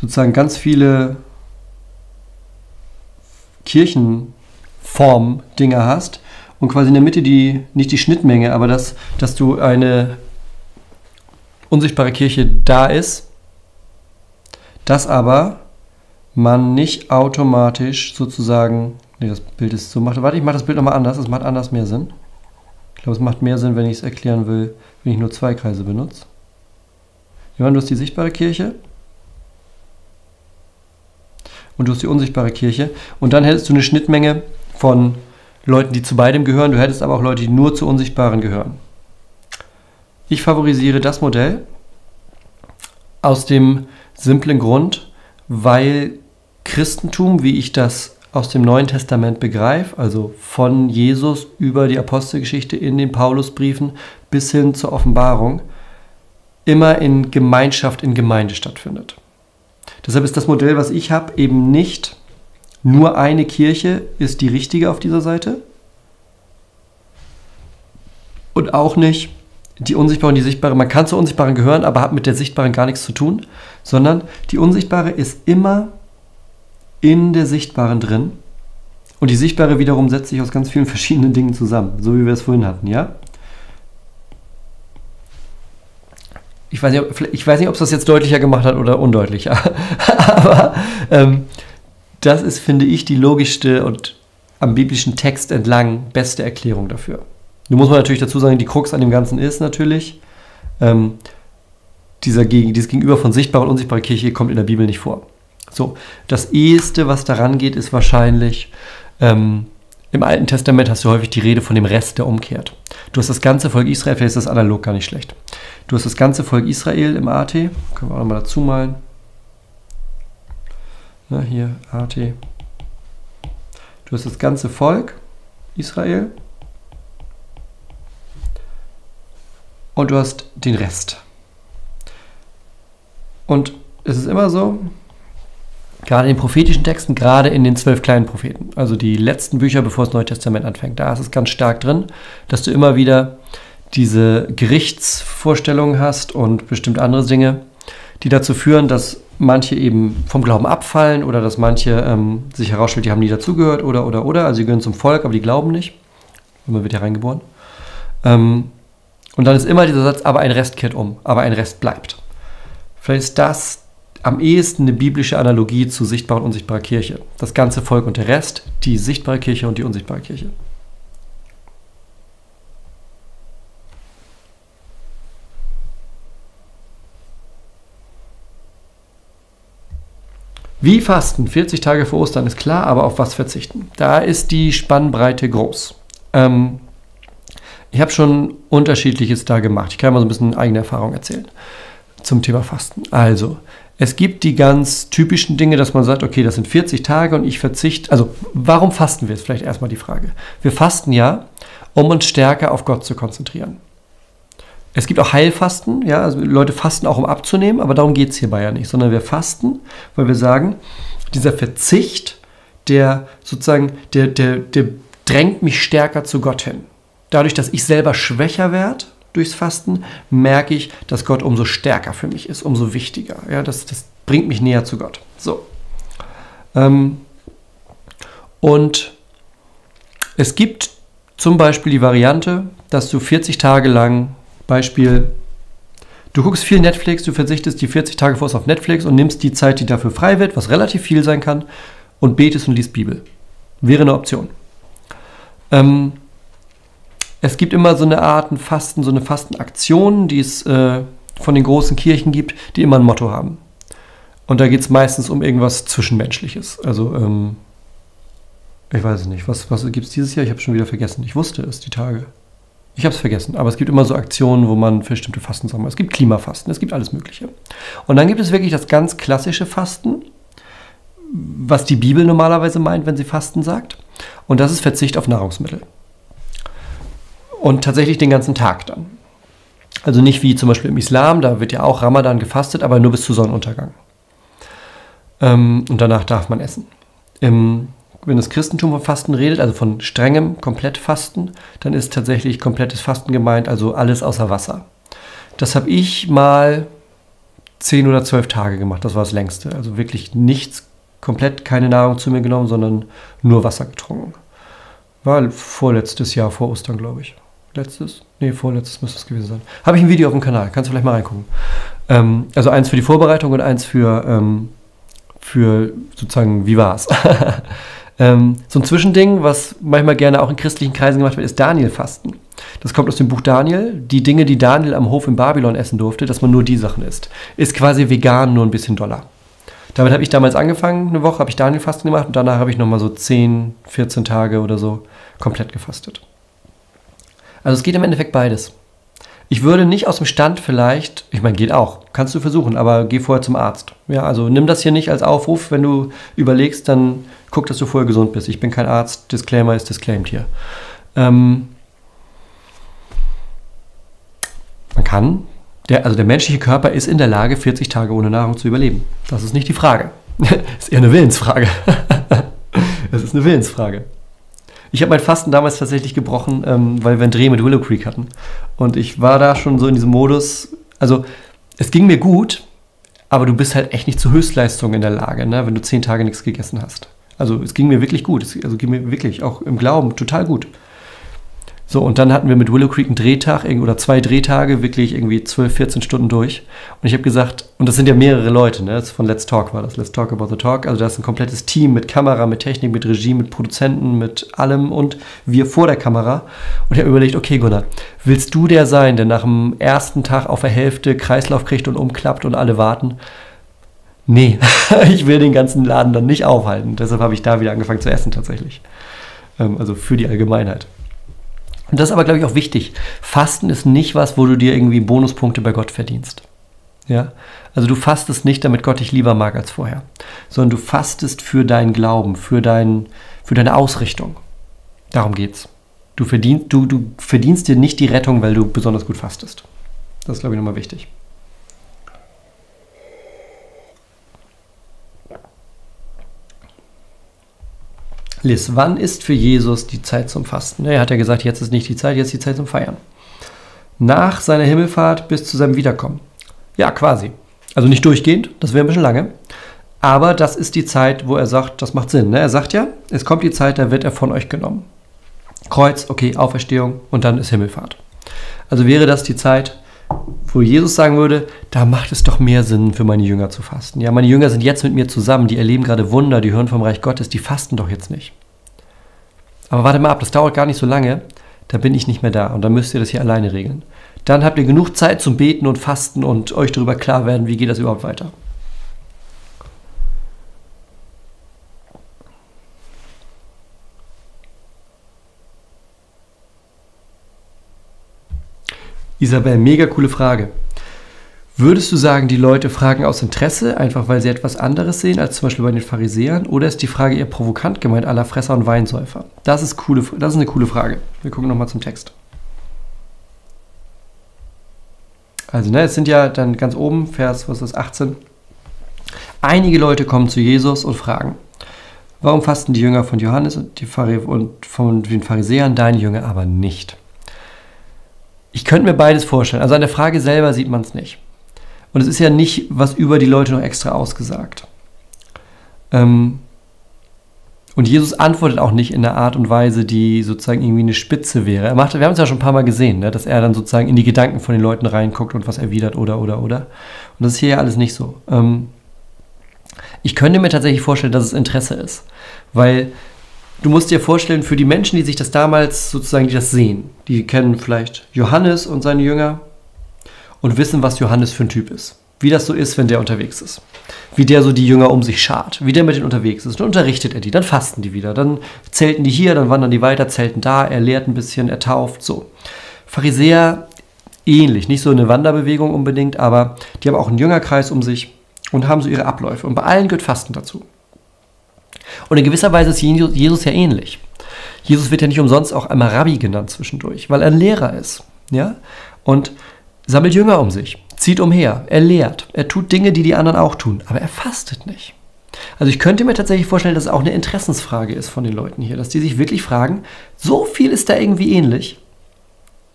sozusagen ganz viele Kirchenform Dinge hast und quasi in der Mitte die, nicht die Schnittmenge, aber dass, dass du eine unsichtbare Kirche da ist, dass aber man nicht automatisch sozusagen, nee, das Bild ist so, warte, ich mache das Bild nochmal anders, es macht anders mehr Sinn. Ich glaube, es macht mehr Sinn, wenn ich es erklären will, wenn ich nur zwei Kreise benutze. Johann, du hast die sichtbare Kirche und du hast die unsichtbare Kirche. Und dann hättest du eine Schnittmenge von Leuten, die zu beidem gehören. Du hättest aber auch Leute, die nur zu Unsichtbaren gehören. Ich favorisiere das Modell aus dem simplen Grund, weil Christentum, wie ich das aus dem Neuen Testament begreife, also von Jesus über die Apostelgeschichte in den Paulusbriefen bis hin zur Offenbarung, immer in Gemeinschaft, in Gemeinde stattfindet. Deshalb ist das Modell, was ich habe, eben nicht nur eine Kirche ist die richtige auf dieser Seite und auch nicht die unsichtbare und die sichtbare. Man kann zur unsichtbaren gehören, aber hat mit der sichtbaren gar nichts zu tun, sondern die unsichtbare ist immer in der sichtbaren drin und die sichtbare wiederum setzt sich aus ganz vielen verschiedenen Dingen zusammen, so wie wir es vorhin hatten, ja? ich weiß nicht, ob, ich weiß nicht, ob es das jetzt deutlicher gemacht hat oder undeutlicher. <laughs> Aber ähm, das ist, finde ich, die logischste und am biblischen Text entlang beste Erklärung dafür. Nun muss man natürlich dazu sagen, die Krux an dem Ganzen ist natürlich, ähm, dieser, dieses Gegenüber von sichtbarer und unsichtbarer Kirche kommt in der Bibel nicht vor. So, das eheste, was daran geht, ist wahrscheinlich, ähm, im Alten Testament hast du häufig die Rede von dem Rest, der umkehrt. Du hast das ganze Volk Israel, vielleicht ist das analog gar nicht schlecht. Du hast das ganze Volk Israel im AT, können wir auch nochmal dazu malen. Na, hier, AT. Du hast das ganze Volk Israel und du hast den Rest. Und es ist immer so, Gerade in den prophetischen Texten, gerade in den zwölf kleinen Propheten, also die letzten Bücher, bevor das Neue Testament anfängt, da ist es ganz stark drin, dass du immer wieder diese Gerichtsvorstellungen hast und bestimmt andere Dinge, die dazu führen, dass manche eben vom Glauben abfallen oder dass manche ähm, sich herausstellt, die haben nie dazugehört oder oder oder, also sie gehören zum Volk, aber die glauben nicht. Man wird ja reingeboren. Ähm, und dann ist immer dieser Satz, aber ein Rest kehrt um, aber ein Rest bleibt. Vielleicht ist das am ehesten eine biblische Analogie zu sichtbarer und unsichtbarer Kirche. Das ganze Volk und der Rest, die sichtbare Kirche und die unsichtbare Kirche. Wie fasten? 40 Tage vor Ostern ist klar, aber auf was verzichten? Da ist die Spannbreite groß. Ähm, ich habe schon unterschiedliches da gemacht. Ich kann mal so ein bisschen eigene Erfahrung erzählen zum Thema Fasten. Also, es gibt die ganz typischen Dinge, dass man sagt, okay, das sind 40 Tage und ich verzichte. Also, warum fasten wir? Ist vielleicht erstmal die Frage. Wir fasten ja, um uns stärker auf Gott zu konzentrieren. Es gibt auch Heilfasten, ja, also Leute fasten auch, um abzunehmen, aber darum geht es hierbei ja nicht, sondern wir fasten, weil wir sagen, dieser Verzicht, der sozusagen, der, der, der drängt mich stärker zu Gott hin. Dadurch, dass ich selber schwächer werde, durchs Fasten, merke ich, dass Gott umso stärker für mich ist, umso wichtiger. Ja, das, das bringt mich näher zu Gott. So. Ähm, und es gibt zum Beispiel die Variante, dass du 40 Tage lang, Beispiel, du guckst viel Netflix, du verzichtest die 40 Tage vor auf Netflix und nimmst die Zeit, die dafür frei wird, was relativ viel sein kann, und betest und liest Bibel. Wäre eine Option. Ähm, es gibt immer so eine Art Fasten, so eine Fastenaktion, die es äh, von den großen Kirchen gibt, die immer ein Motto haben. Und da geht es meistens um irgendwas Zwischenmenschliches. Also, ähm, ich weiß es nicht. Was, was gibt es dieses Jahr? Ich habe schon wieder vergessen. Ich wusste es, die Tage. Ich habe es vergessen, aber es gibt immer so Aktionen, wo man bestimmte Fasten sagt. Es gibt Klimafasten, es gibt alles Mögliche. Und dann gibt es wirklich das ganz klassische Fasten, was die Bibel normalerweise meint, wenn sie Fasten sagt. Und das ist Verzicht auf Nahrungsmittel. Und tatsächlich den ganzen Tag dann. Also nicht wie zum Beispiel im Islam, da wird ja auch Ramadan gefastet, aber nur bis zu Sonnenuntergang. Ähm, und danach darf man essen. Im, wenn das Christentum von Fasten redet, also von strengem Komplettfasten, dann ist tatsächlich komplettes Fasten gemeint, also alles außer Wasser. Das habe ich mal zehn oder zwölf Tage gemacht, das war das längste. Also wirklich nichts, komplett keine Nahrung zu mir genommen, sondern nur Wasser getrunken. War vorletztes Jahr vor Ostern, glaube ich letztes, nee, vorletztes müsste es gewesen sein. Habe ich ein Video auf dem Kanal, kannst du vielleicht mal reingucken. Ähm, also eins für die Vorbereitung und eins für, ähm, für sozusagen, wie war's? <laughs> ähm, so ein Zwischending, was manchmal gerne auch in christlichen Kreisen gemacht wird, ist Daniel-Fasten. Das kommt aus dem Buch Daniel. Die Dinge, die Daniel am Hof in Babylon essen durfte, dass man nur die Sachen isst. Ist quasi vegan, nur ein bisschen doller. Damit habe ich damals angefangen, eine Woche habe ich Daniel-Fasten gemacht und danach habe ich nochmal so 10, 14 Tage oder so komplett gefastet. Also es geht im Endeffekt beides. Ich würde nicht aus dem Stand vielleicht, ich meine, geht auch, kannst du versuchen, aber geh vorher zum Arzt. Ja, also nimm das hier nicht als Aufruf, wenn du überlegst, dann guck, dass du vorher gesund bist. Ich bin kein Arzt, Disclaimer ist disclaimed hier. Ähm, man kann, der, also der menschliche Körper ist in der Lage, 40 Tage ohne Nahrung zu überleben. Das ist nicht die Frage. <laughs> das ist eher eine Willensfrage. <laughs> das ist eine Willensfrage. Ich habe mein Fasten damals tatsächlich gebrochen, ähm, weil wir einen Dreh mit Willow Creek hatten. Und ich war da schon so in diesem Modus. Also, es ging mir gut, aber du bist halt echt nicht zur Höchstleistung in der Lage, ne, wenn du zehn Tage nichts gegessen hast. Also, es ging mir wirklich gut. Es, also, ging mir wirklich auch im Glauben total gut. So, und dann hatten wir mit Willow Creek einen Drehtag oder zwei Drehtage, wirklich irgendwie 12, 14 Stunden durch. Und ich habe gesagt, und das sind ja mehrere Leute, ne? Das von Let's Talk war das, Let's Talk About the Talk. Also da ist ein komplettes Team mit Kamera, mit Technik, mit Regie, mit Produzenten, mit allem und wir vor der Kamera. Und ich habe überlegt, okay Gunnar, willst du der sein, der nach dem ersten Tag auf der Hälfte Kreislauf kriegt und umklappt und alle warten? Nee, <laughs> ich will den ganzen Laden dann nicht aufhalten. Deshalb habe ich da wieder angefangen zu essen tatsächlich. Ähm, also für die Allgemeinheit. Und das ist aber, glaube ich, auch wichtig. Fasten ist nicht was, wo du dir irgendwie Bonuspunkte bei Gott verdienst. Ja? Also du fastest nicht, damit Gott dich lieber mag als vorher, sondern du fastest für deinen Glauben, für, dein, für deine Ausrichtung. Darum geht's. Du verdienst, du, du verdienst dir nicht die Rettung, weil du besonders gut fastest. Das ist, glaube ich, nochmal wichtig. Liz, wann ist für Jesus die Zeit zum Fasten? Er hat ja gesagt, jetzt ist nicht die Zeit, jetzt ist die Zeit zum Feiern. Nach seiner Himmelfahrt bis zu seinem Wiederkommen. Ja, quasi. Also nicht durchgehend, das wäre ein bisschen lange. Aber das ist die Zeit, wo er sagt, das macht Sinn. Ne? Er sagt ja, es kommt die Zeit, da wird er von euch genommen. Kreuz, okay, Auferstehung und dann ist Himmelfahrt. Also wäre das die Zeit, wo Jesus sagen würde, da macht es doch mehr Sinn für meine Jünger zu fasten. Ja, meine Jünger sind jetzt mit mir zusammen, die erleben gerade Wunder, die hören vom Reich Gottes, die fasten doch jetzt nicht. Aber warte mal ab, das dauert gar nicht so lange, da bin ich nicht mehr da und dann müsst ihr das hier alleine regeln. Dann habt ihr genug Zeit zum Beten und Fasten und euch darüber klar werden, wie geht das überhaupt weiter. Isabel, mega coole Frage. Würdest du sagen, die Leute fragen aus Interesse, einfach weil sie etwas anderes sehen, als zum Beispiel bei den Pharisäern? Oder ist die Frage eher provokant gemeint, aller Fresser und Weinsäufer? Das ist, coole, das ist eine coole Frage. Wir gucken nochmal zum Text. Also, ne, es sind ja dann ganz oben, Vers, was ist 18. Einige Leute kommen zu Jesus und fragen, warum fasten die Jünger von Johannes und, die und von den Pharisäern, deine Jünger aber nicht? Ich könnte mir beides vorstellen. Also an der Frage selber sieht man es nicht. Und es ist ja nicht was über die Leute noch extra ausgesagt. Ähm, und Jesus antwortet auch nicht in einer Art und Weise, die sozusagen irgendwie eine Spitze wäre. Er macht, wir haben es ja schon ein paar Mal gesehen, ne, dass er dann sozusagen in die Gedanken von den Leuten reinguckt und was erwidert oder, oder, oder. Und das ist hier ja alles nicht so. Ähm, ich könnte mir tatsächlich vorstellen, dass es Interesse ist. Weil du musst dir vorstellen, für die Menschen, die sich das damals sozusagen, die das sehen, die kennen vielleicht Johannes und seine Jünger und wissen, was Johannes für ein Typ ist. Wie das so ist, wenn der unterwegs ist. Wie der so die Jünger um sich schart. Wie der mit denen unterwegs ist. Dann unterrichtet er die, dann fasten die wieder. Dann zelten die hier, dann wandern die weiter, zelten da. Er lehrt ein bisschen, er tauft, so. Pharisäer ähnlich. Nicht so eine Wanderbewegung unbedingt, aber die haben auch einen Jüngerkreis um sich und haben so ihre Abläufe. Und bei allen gehört Fasten dazu. Und in gewisser Weise ist Jesus ja ähnlich. Jesus wird ja nicht umsonst auch einmal Rabbi genannt zwischendurch, weil er ein Lehrer ist. Ja? Und sammelt Jünger um sich, zieht umher, er lehrt, er tut Dinge, die die anderen auch tun, aber er fastet nicht. Also ich könnte mir tatsächlich vorstellen, dass es auch eine Interessensfrage ist von den Leuten hier, dass die sich wirklich fragen, so viel ist da irgendwie ähnlich,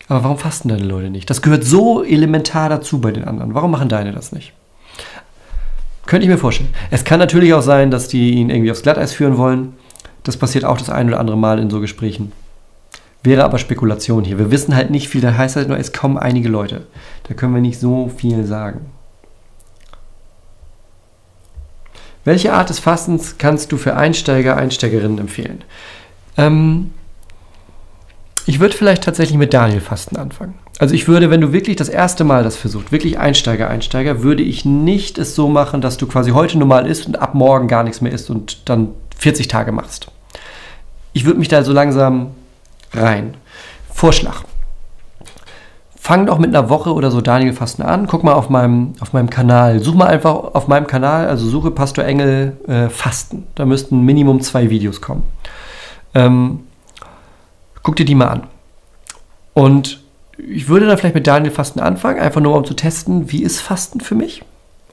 aber warum fasten deine Leute nicht? Das gehört so elementar dazu bei den anderen. Warum machen deine das nicht? Könnte ich mir vorstellen. Es kann natürlich auch sein, dass die ihn irgendwie aufs Glatteis führen wollen. Das passiert auch das ein oder andere Mal in so Gesprächen. Wäre aber Spekulation hier. Wir wissen halt nicht viel. Da heißt halt nur, es kommen einige Leute. Da können wir nicht so viel sagen. Welche Art des Fastens kannst du für Einsteiger, Einsteigerinnen empfehlen? Ähm, ich würde vielleicht tatsächlich mit Daniel-Fasten anfangen. Also ich würde, wenn du wirklich das erste Mal das versuchst, wirklich Einsteiger, Einsteiger, würde ich nicht es so machen, dass du quasi heute normal isst und ab morgen gar nichts mehr isst und dann 40 Tage machst. Ich würde mich da so langsam rein. Vorschlag. Fang doch mit einer Woche oder so Daniel Fasten an. Guck mal auf meinem, auf meinem Kanal. Such mal einfach auf meinem Kanal, also suche Pastor Engel äh, Fasten. Da müssten Minimum zwei Videos kommen. Ähm, guck dir die mal an. Und ich würde dann vielleicht mit Daniel Fasten anfangen, einfach nur um zu testen, wie ist Fasten für mich?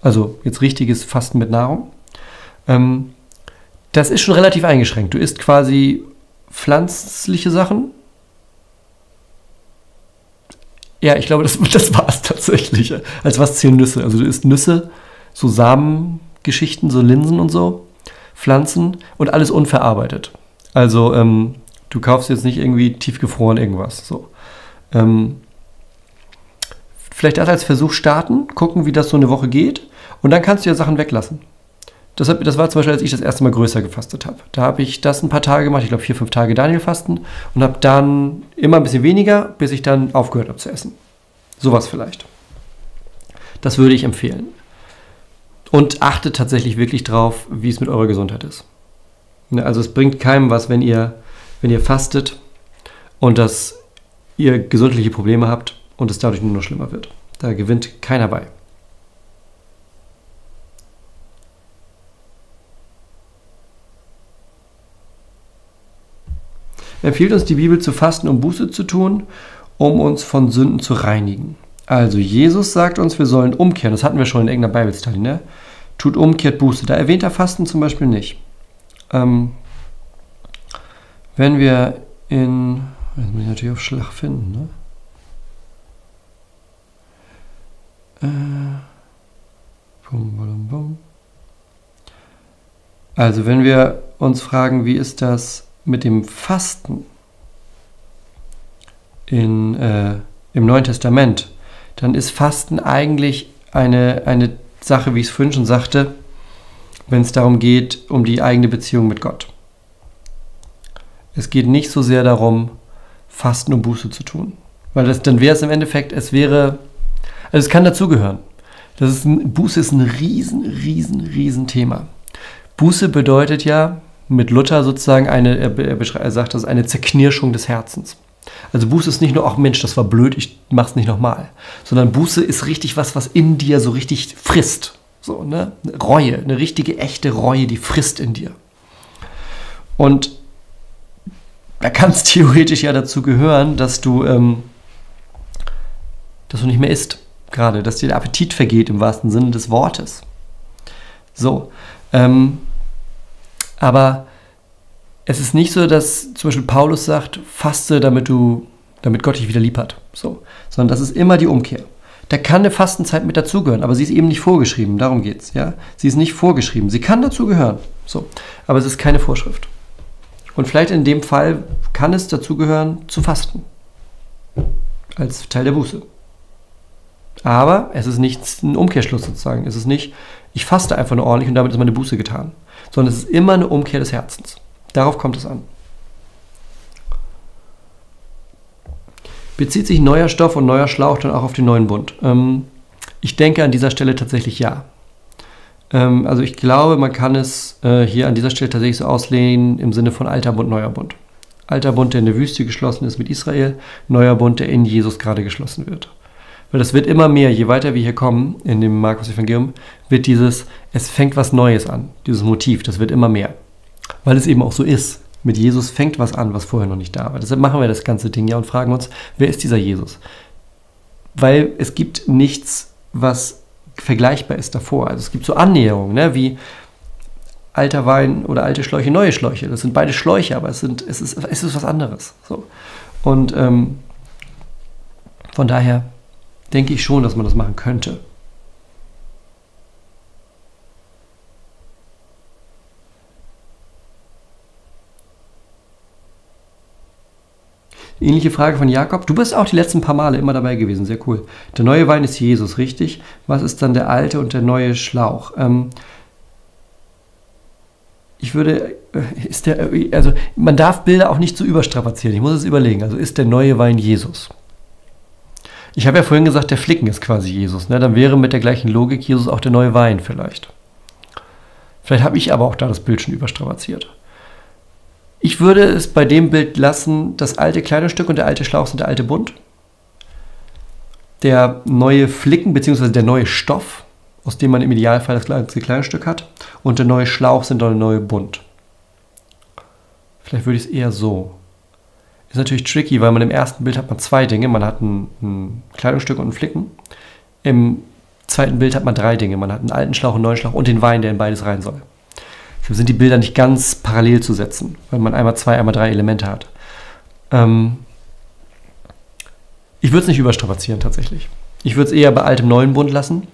Also jetzt richtiges Fasten mit Nahrung. Ähm, das ist schon relativ eingeschränkt. Du isst quasi pflanzliche Sachen, ja, ich glaube, das, <laughs> das war es tatsächlich. Als was zählen Nüsse? Also du isst Nüsse, so Samengeschichten, so Linsen und so, Pflanzen und alles unverarbeitet. Also ähm, du kaufst jetzt nicht irgendwie tiefgefroren irgendwas. So. Ähm, vielleicht das als Versuch starten, gucken, wie das so eine Woche geht und dann kannst du ja Sachen weglassen. Das, hab, das war zum Beispiel, als ich das erste Mal größer gefastet habe. Da habe ich das ein paar Tage gemacht, ich glaube vier, fünf Tage Daniel-Fasten und habe dann immer ein bisschen weniger, bis ich dann aufgehört habe zu essen. Sowas vielleicht. Das würde ich empfehlen. Und achtet tatsächlich wirklich drauf, wie es mit eurer Gesundheit ist. Ne, also es bringt keinem was, wenn ihr, wenn ihr fastet und dass ihr gesundheitliche Probleme habt und es dadurch nur noch schlimmer wird. Da gewinnt keiner bei. empfiehlt uns die Bibel zu fasten, um Buße zu tun, um uns von Sünden zu reinigen. Also Jesus sagt uns, wir sollen umkehren. Das hatten wir schon in irgendeiner Bibelstudy, ne? Tut umkehrt Buße. Da erwähnt er Fasten zum Beispiel nicht. Ähm, wenn wir in, jetzt muss ich natürlich auf Schlag finden, ne? Äh, bum, bum, bum. Also wenn wir uns fragen, wie ist das mit dem Fasten in, äh, im Neuen Testament, dann ist Fasten eigentlich eine, eine Sache, wie ich es vorhin schon sagte, wenn es darum geht, um die eigene Beziehung mit Gott. Es geht nicht so sehr darum, Fasten um Buße zu tun. Weil das, dann wäre es im Endeffekt, es wäre, also es kann dazugehören. Das ist ein, Buße ist ein riesen, riesen, riesen Thema. Buße bedeutet ja, mit Luther sozusagen eine, er, er sagt das, eine Zerknirschung des Herzens. Also Buße ist nicht nur, ach Mensch, das war blöd, ich mach's nicht nochmal. Sondern Buße ist richtig was, was in dir so richtig frisst. So, ne? Reue, eine richtige, echte Reue, die frisst in dir. Und da kann es <laughs> theoretisch ja dazu gehören, dass du, ähm, dass du nicht mehr isst, gerade, dass dir der Appetit vergeht im wahrsten Sinne des Wortes. So, ähm, aber es ist nicht so, dass zum Beispiel Paulus sagt, faste, damit du, damit Gott dich wieder lieb hat. So. Sondern das ist immer die Umkehr. Da kann eine Fastenzeit mit dazugehören, aber sie ist eben nicht vorgeschrieben. Darum geht es. Ja? Sie ist nicht vorgeschrieben. Sie kann dazugehören. So. Aber es ist keine Vorschrift. Und vielleicht in dem Fall kann es dazugehören, zu fasten. Als Teil der Buße. Aber es ist nicht ein Umkehrschluss sozusagen. Es ist nicht, ich faste einfach nur ordentlich und damit ist meine Buße getan. Sondern es ist immer eine Umkehr des Herzens. Darauf kommt es an. Bezieht sich neuer Stoff und neuer Schlauch dann auch auf den neuen Bund? Ähm, ich denke an dieser Stelle tatsächlich ja. Ähm, also ich glaube, man kann es äh, hier an dieser Stelle tatsächlich so auslehnen im Sinne von alter Bund, neuer Bund. Alter Bund, der in der Wüste geschlossen ist mit Israel, neuer Bund, der in Jesus gerade geschlossen wird. Weil das wird immer mehr, je weiter wir hier kommen in dem Markus-Evangelium, wird dieses, es fängt was Neues an, dieses Motiv, das wird immer mehr. Weil es eben auch so ist. Mit Jesus fängt was an, was vorher noch nicht da war. Deshalb machen wir das ganze Ding ja und fragen uns, wer ist dieser Jesus? Weil es gibt nichts, was vergleichbar ist davor. Also es gibt so Annäherungen, ne, wie alter Wein oder alte Schläuche, neue Schläuche. Das sind beide Schläuche, aber es, sind, es, ist, es ist was anderes. So. Und ähm, von daher denke ich schon, dass man das machen könnte. Ähnliche Frage von Jakob. Du bist auch die letzten paar Male immer dabei gewesen. Sehr cool. Der neue Wein ist Jesus, richtig? Was ist dann der alte und der neue Schlauch? Ähm, ich würde, äh, ist der, also man darf Bilder auch nicht zu so überstrapazieren. Ich muss es überlegen. Also ist der neue Wein Jesus? Ich habe ja vorhin gesagt, der Flicken ist quasi Jesus. Ne? Dann wäre mit der gleichen Logik Jesus auch der neue Wein vielleicht. Vielleicht habe ich aber auch da das Bild schon überstrapaziert. Ich würde es bei dem Bild lassen, das alte Kleidungsstück und der alte Schlauch sind der alte Bund. Der neue Flicken bzw. der neue Stoff, aus dem man im Idealfall das Kleidungsstück hat, und der neue Schlauch sind der neue Bund. Vielleicht würde ich es eher so. Ist natürlich tricky, weil man im ersten Bild hat man zwei Dinge. Man hat ein, ein Kleidungsstück und einen Flicken. Im zweiten Bild hat man drei Dinge. Man hat einen alten Schlauch, einen neuen Schlauch und den Wein, der in beides rein soll sind die Bilder nicht ganz parallel zu setzen, weil man einmal zwei, einmal drei Elemente hat. Ähm ich würde es nicht überstrapazieren tatsächlich. Ich würde es eher bei altem neuen Bund lassen.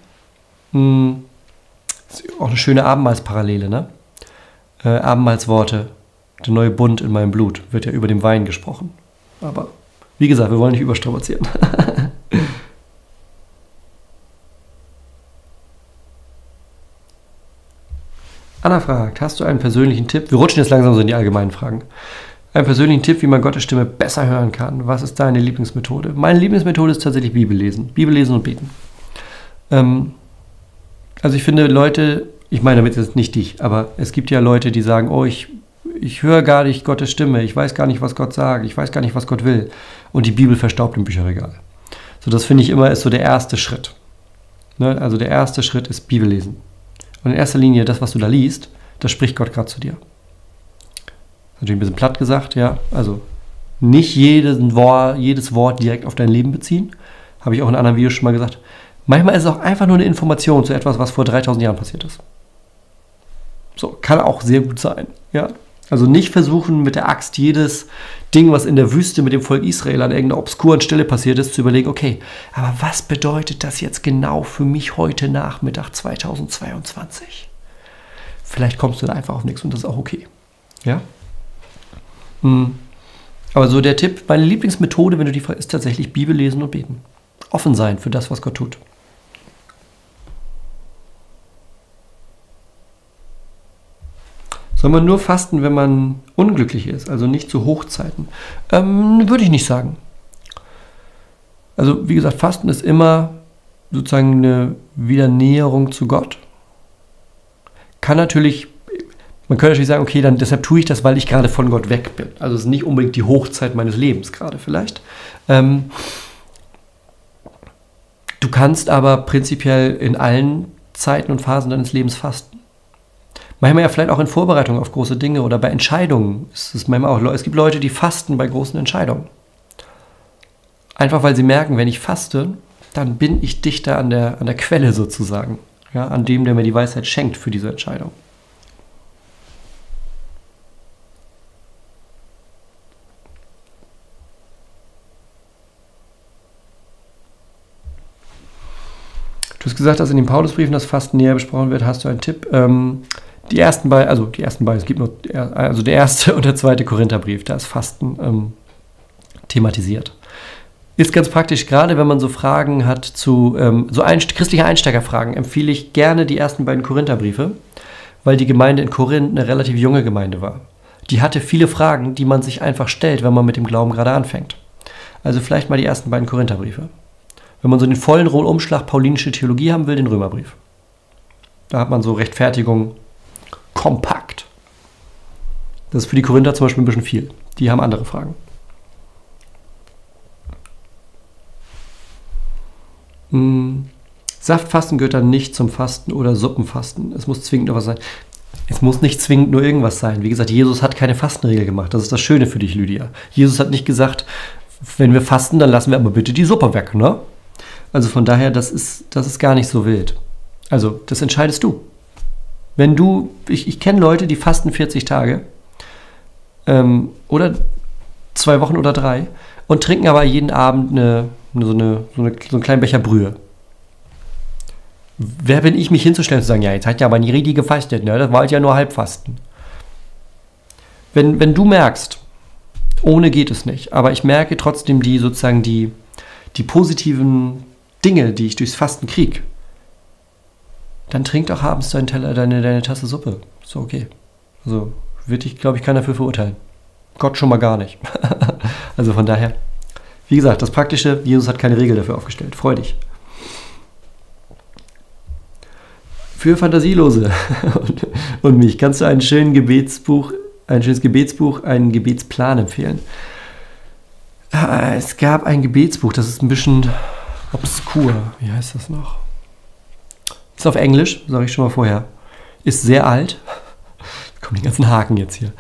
Hm. Ist auch eine schöne Abendmahlsparallele, ne? Äh, Abendmahlsworte. Der neue Bund in meinem Blut wird ja über dem Wein gesprochen. Aber wie gesagt, wir wollen nicht überstrapazieren. <laughs> Anna fragt, hast du einen persönlichen Tipp? Wir rutschen jetzt langsam so in die allgemeinen Fragen. Einen persönlichen Tipp, wie man Gottes Stimme besser hören kann. Was ist deine Lieblingsmethode? Meine Lieblingsmethode ist tatsächlich Bibellesen. Bibellesen und beten. Ähm, also ich finde Leute, ich meine damit jetzt nicht dich, aber es gibt ja Leute, die sagen, oh, ich, ich höre gar nicht Gottes Stimme, ich weiß gar nicht, was Gott sagt, ich weiß gar nicht, was Gott will. Und die Bibel verstaubt im Bücherregal. So, das finde ich immer ist so der erste Schritt. Ne? Also der erste Schritt ist Bibellesen. Und in erster Linie, das, was du da liest, das spricht Gott gerade zu dir. Natürlich ein bisschen platt gesagt, ja. Also nicht jedes Wort, jedes Wort direkt auf dein Leben beziehen. Habe ich auch in anderen Videos schon mal gesagt. Manchmal ist es auch einfach nur eine Information zu etwas, was vor 3000 Jahren passiert ist. So, kann auch sehr gut sein, ja. Also nicht versuchen, mit der Axt jedes Ding, was in der Wüste mit dem Volk Israel an irgendeiner obskuren Stelle passiert ist, zu überlegen, okay, aber was bedeutet das jetzt genau für mich heute Nachmittag 2022? Vielleicht kommst du da einfach auf nichts und das ist auch okay. Ja? Hm. Aber so der Tipp, meine Lieblingsmethode, wenn du die ist tatsächlich Bibel lesen und beten. Offen sein für das, was Gott tut. Soll man nur fasten, wenn man unglücklich ist, also nicht zu Hochzeiten? Ähm, würde ich nicht sagen. Also wie gesagt, Fasten ist immer sozusagen eine Wiedernäherung zu Gott. Kann natürlich, man könnte natürlich sagen, okay, dann deshalb tue ich das, weil ich gerade von Gott weg bin. Also es ist nicht unbedingt die Hochzeit meines Lebens gerade vielleicht. Ähm, du kannst aber prinzipiell in allen Zeiten und Phasen deines Lebens fasten. Manchmal ja vielleicht auch in Vorbereitung auf große Dinge oder bei Entscheidungen. Es, ist manchmal auch, es gibt Leute, die fasten bei großen Entscheidungen. Einfach weil sie merken, wenn ich faste, dann bin ich dichter an der, an der Quelle sozusagen. Ja, an dem, der mir die Weisheit schenkt für diese Entscheidung. Du hast gesagt, dass in den Paulusbriefen das Fasten näher besprochen wird. Hast du einen Tipp? Ähm, die ersten beiden, also die ersten beiden, es gibt nur, also der erste <laughs> und der zweite Korintherbrief, da ist Fasten ähm, thematisiert. Ist ganz praktisch, gerade wenn man so Fragen hat zu, ähm, so ein, christliche Einsteigerfragen, empfehle ich gerne die ersten beiden Korintherbriefe, weil die Gemeinde in Korinth eine relativ junge Gemeinde war. Die hatte viele Fragen, die man sich einfach stellt, wenn man mit dem Glauben gerade anfängt. Also vielleicht mal die ersten beiden Korintherbriefe. Wenn man so den vollen Umschlag paulinische Theologie haben will, den Römerbrief. Da hat man so Rechtfertigung kompakt. Das ist für die Korinther zum Beispiel ein bisschen viel. Die haben andere Fragen. Hm. Saftfasten gehört dann nicht zum Fasten oder Suppenfasten. Es muss zwingend nur was sein. Es muss nicht zwingend nur irgendwas sein. Wie gesagt, Jesus hat keine Fastenregel gemacht. Das ist das Schöne für dich, Lydia. Jesus hat nicht gesagt, wenn wir fasten, dann lassen wir aber bitte die Suppe weg, ne? Also von daher, das ist, das ist gar nicht so wild. Also, das entscheidest du. Wenn du, ich, ich kenne Leute, die fasten 40 Tage ähm, oder zwei Wochen oder drei und trinken aber jeden Abend eine, so, eine, so, eine, so einen kleinen Becher Brühe. Wer bin ich, mich hinzustellen und zu sagen, ja, jetzt hat ja aber nie richtig gefastet, ne? das war halt ja nur Halbfasten. Wenn, wenn du merkst, ohne geht es nicht, aber ich merke trotzdem die sozusagen die, die positiven Dinge, die ich durchs Fasten kriege, dann trink doch abends deinen Teller, deine, deine Tasse Suppe. So okay. Also wird dich, glaube ich, keiner dafür verurteilen. Gott schon mal gar nicht. <laughs> also von daher, wie gesagt, das Praktische, Jesus hat keine Regel dafür aufgestellt. Freu dich. Für Fantasielose <laughs> und, und mich kannst du ein schönes Gebetsbuch, ein schönes Gebetsbuch, einen Gebetsplan empfehlen. Ah, es gab ein Gebetsbuch, das ist ein bisschen obskur. Wie heißt das noch? Ist auf Englisch, sage ich schon mal vorher. Ist sehr alt. <laughs> Kommen die ganzen Haken jetzt hier.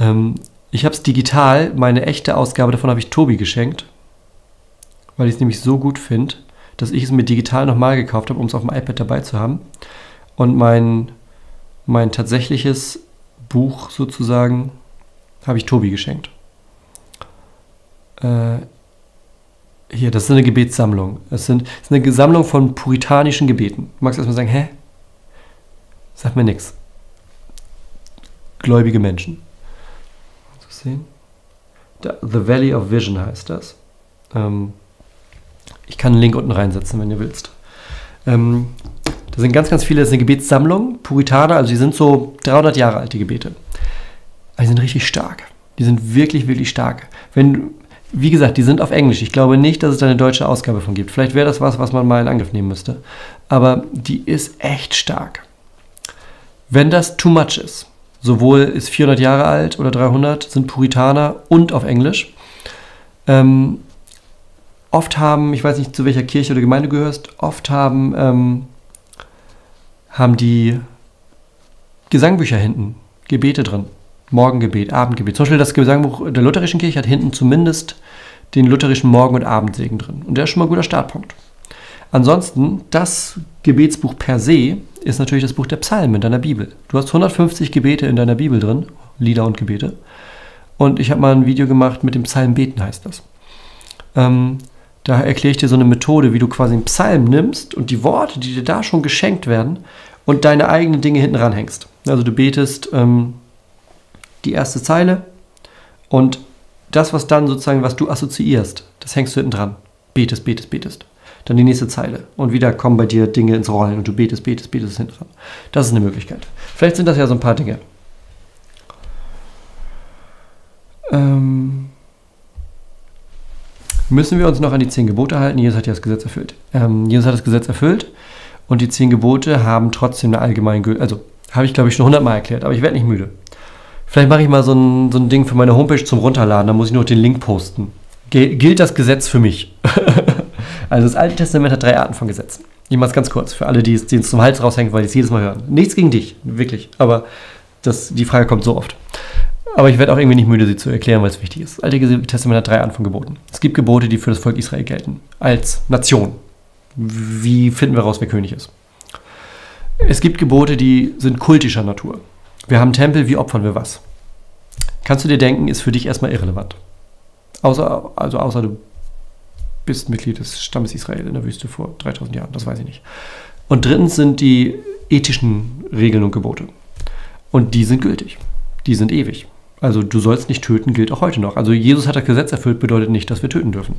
Ähm, ich habe es digital, meine echte Ausgabe davon habe ich Tobi geschenkt, weil ich es nämlich so gut finde, dass ich es mir digital nochmal gekauft habe, um es auf dem iPad dabei zu haben. Und mein, mein tatsächliches Buch sozusagen habe ich Tobi geschenkt. Äh, hier, das ist eine Gebetssammlung. Es sind, ist eine Sammlung von puritanischen Gebeten. Du magst erstmal sagen, hä? Sagt mir nichts. Gläubige Menschen. sehen? The Valley of Vision heißt das. Ähm, ich kann einen Link unten reinsetzen, wenn ihr willst. Ähm, da sind ganz, ganz viele, das ist eine Gebetssammlung, Puritaner, also die sind so 300 Jahre alt, die Gebete. Aber die sind richtig stark. Die sind wirklich, wirklich stark. Wenn, wie gesagt, die sind auf Englisch. Ich glaube nicht, dass es da eine deutsche Ausgabe von gibt. Vielleicht wäre das was, was man mal in Angriff nehmen müsste. Aber die ist echt stark. Wenn das too much ist, sowohl ist 400 Jahre alt oder 300, sind Puritaner und auf Englisch. Ähm, oft haben, ich weiß nicht, zu welcher Kirche oder Gemeinde gehörst, oft haben ähm, haben die Gesangbücher hinten, Gebete drin. Morgengebet, Abendgebet. Zum Beispiel das Gesangbuch der lutherischen Kirche hat hinten zumindest den lutherischen Morgen- und Abendsegen drin. Und der ist schon mal ein guter Startpunkt. Ansonsten, das Gebetsbuch per se ist natürlich das Buch der Psalmen in deiner Bibel. Du hast 150 Gebete in deiner Bibel drin, Lieder und Gebete. Und ich habe mal ein Video gemacht mit dem Psalmbeten, heißt das. Ähm, da erkläre ich dir so eine Methode, wie du quasi einen Psalm nimmst und die Worte, die dir da schon geschenkt werden, und deine eigenen Dinge hinten ranhängst. Also du betest ähm, die erste Zeile und das, was dann sozusagen, was du assoziierst, das hängst du hinten dran. Betest, betest, betest. Dann die nächste Zeile. Und wieder kommen bei dir Dinge ins Rollen und du betest, betest, betest hinten dran. Das ist eine Möglichkeit. Vielleicht sind das ja so ein paar Dinge. Ähm müssen wir uns noch an die zehn Gebote halten. Jesus hat ja das Gesetz erfüllt. Ähm, Jesus hat das Gesetz erfüllt und die zehn Gebote haben trotzdem eine allgemeine Gültigkeit. Also, habe ich glaube ich schon hundertmal erklärt, aber ich werde nicht müde. Vielleicht mache ich mal so ein, so ein Ding für meine Homepage zum Runterladen, da muss ich nur den Link posten. G gilt das Gesetz für mich? <laughs> also, das Alte Testament hat drei Arten von Gesetzen. Ich mache es ganz kurz, für alle, die es, es zum Hals raushängen, weil die es jedes Mal hören. Nichts gegen dich, wirklich. Aber das, die Frage kommt so oft. Aber ich werde auch irgendwie nicht müde, sie zu erklären, weil es wichtig ist. Das Alte Testament hat drei Arten von Geboten. Es gibt Gebote, die für das Volk Israel gelten. Als Nation. Wie finden wir raus, wer König ist? Es gibt Gebote, die sind kultischer Natur. Wir haben Tempel, wie opfern wir was? Kannst du dir denken, ist für dich erstmal irrelevant. Außer, also außer du bist Mitglied des Stammes Israel in der Wüste vor 3000 Jahren, das weiß ich nicht. Und drittens sind die ethischen Regeln und Gebote. Und die sind gültig. Die sind ewig. Also du sollst nicht töten, gilt auch heute noch. Also Jesus hat das Gesetz erfüllt, bedeutet nicht, dass wir töten dürfen.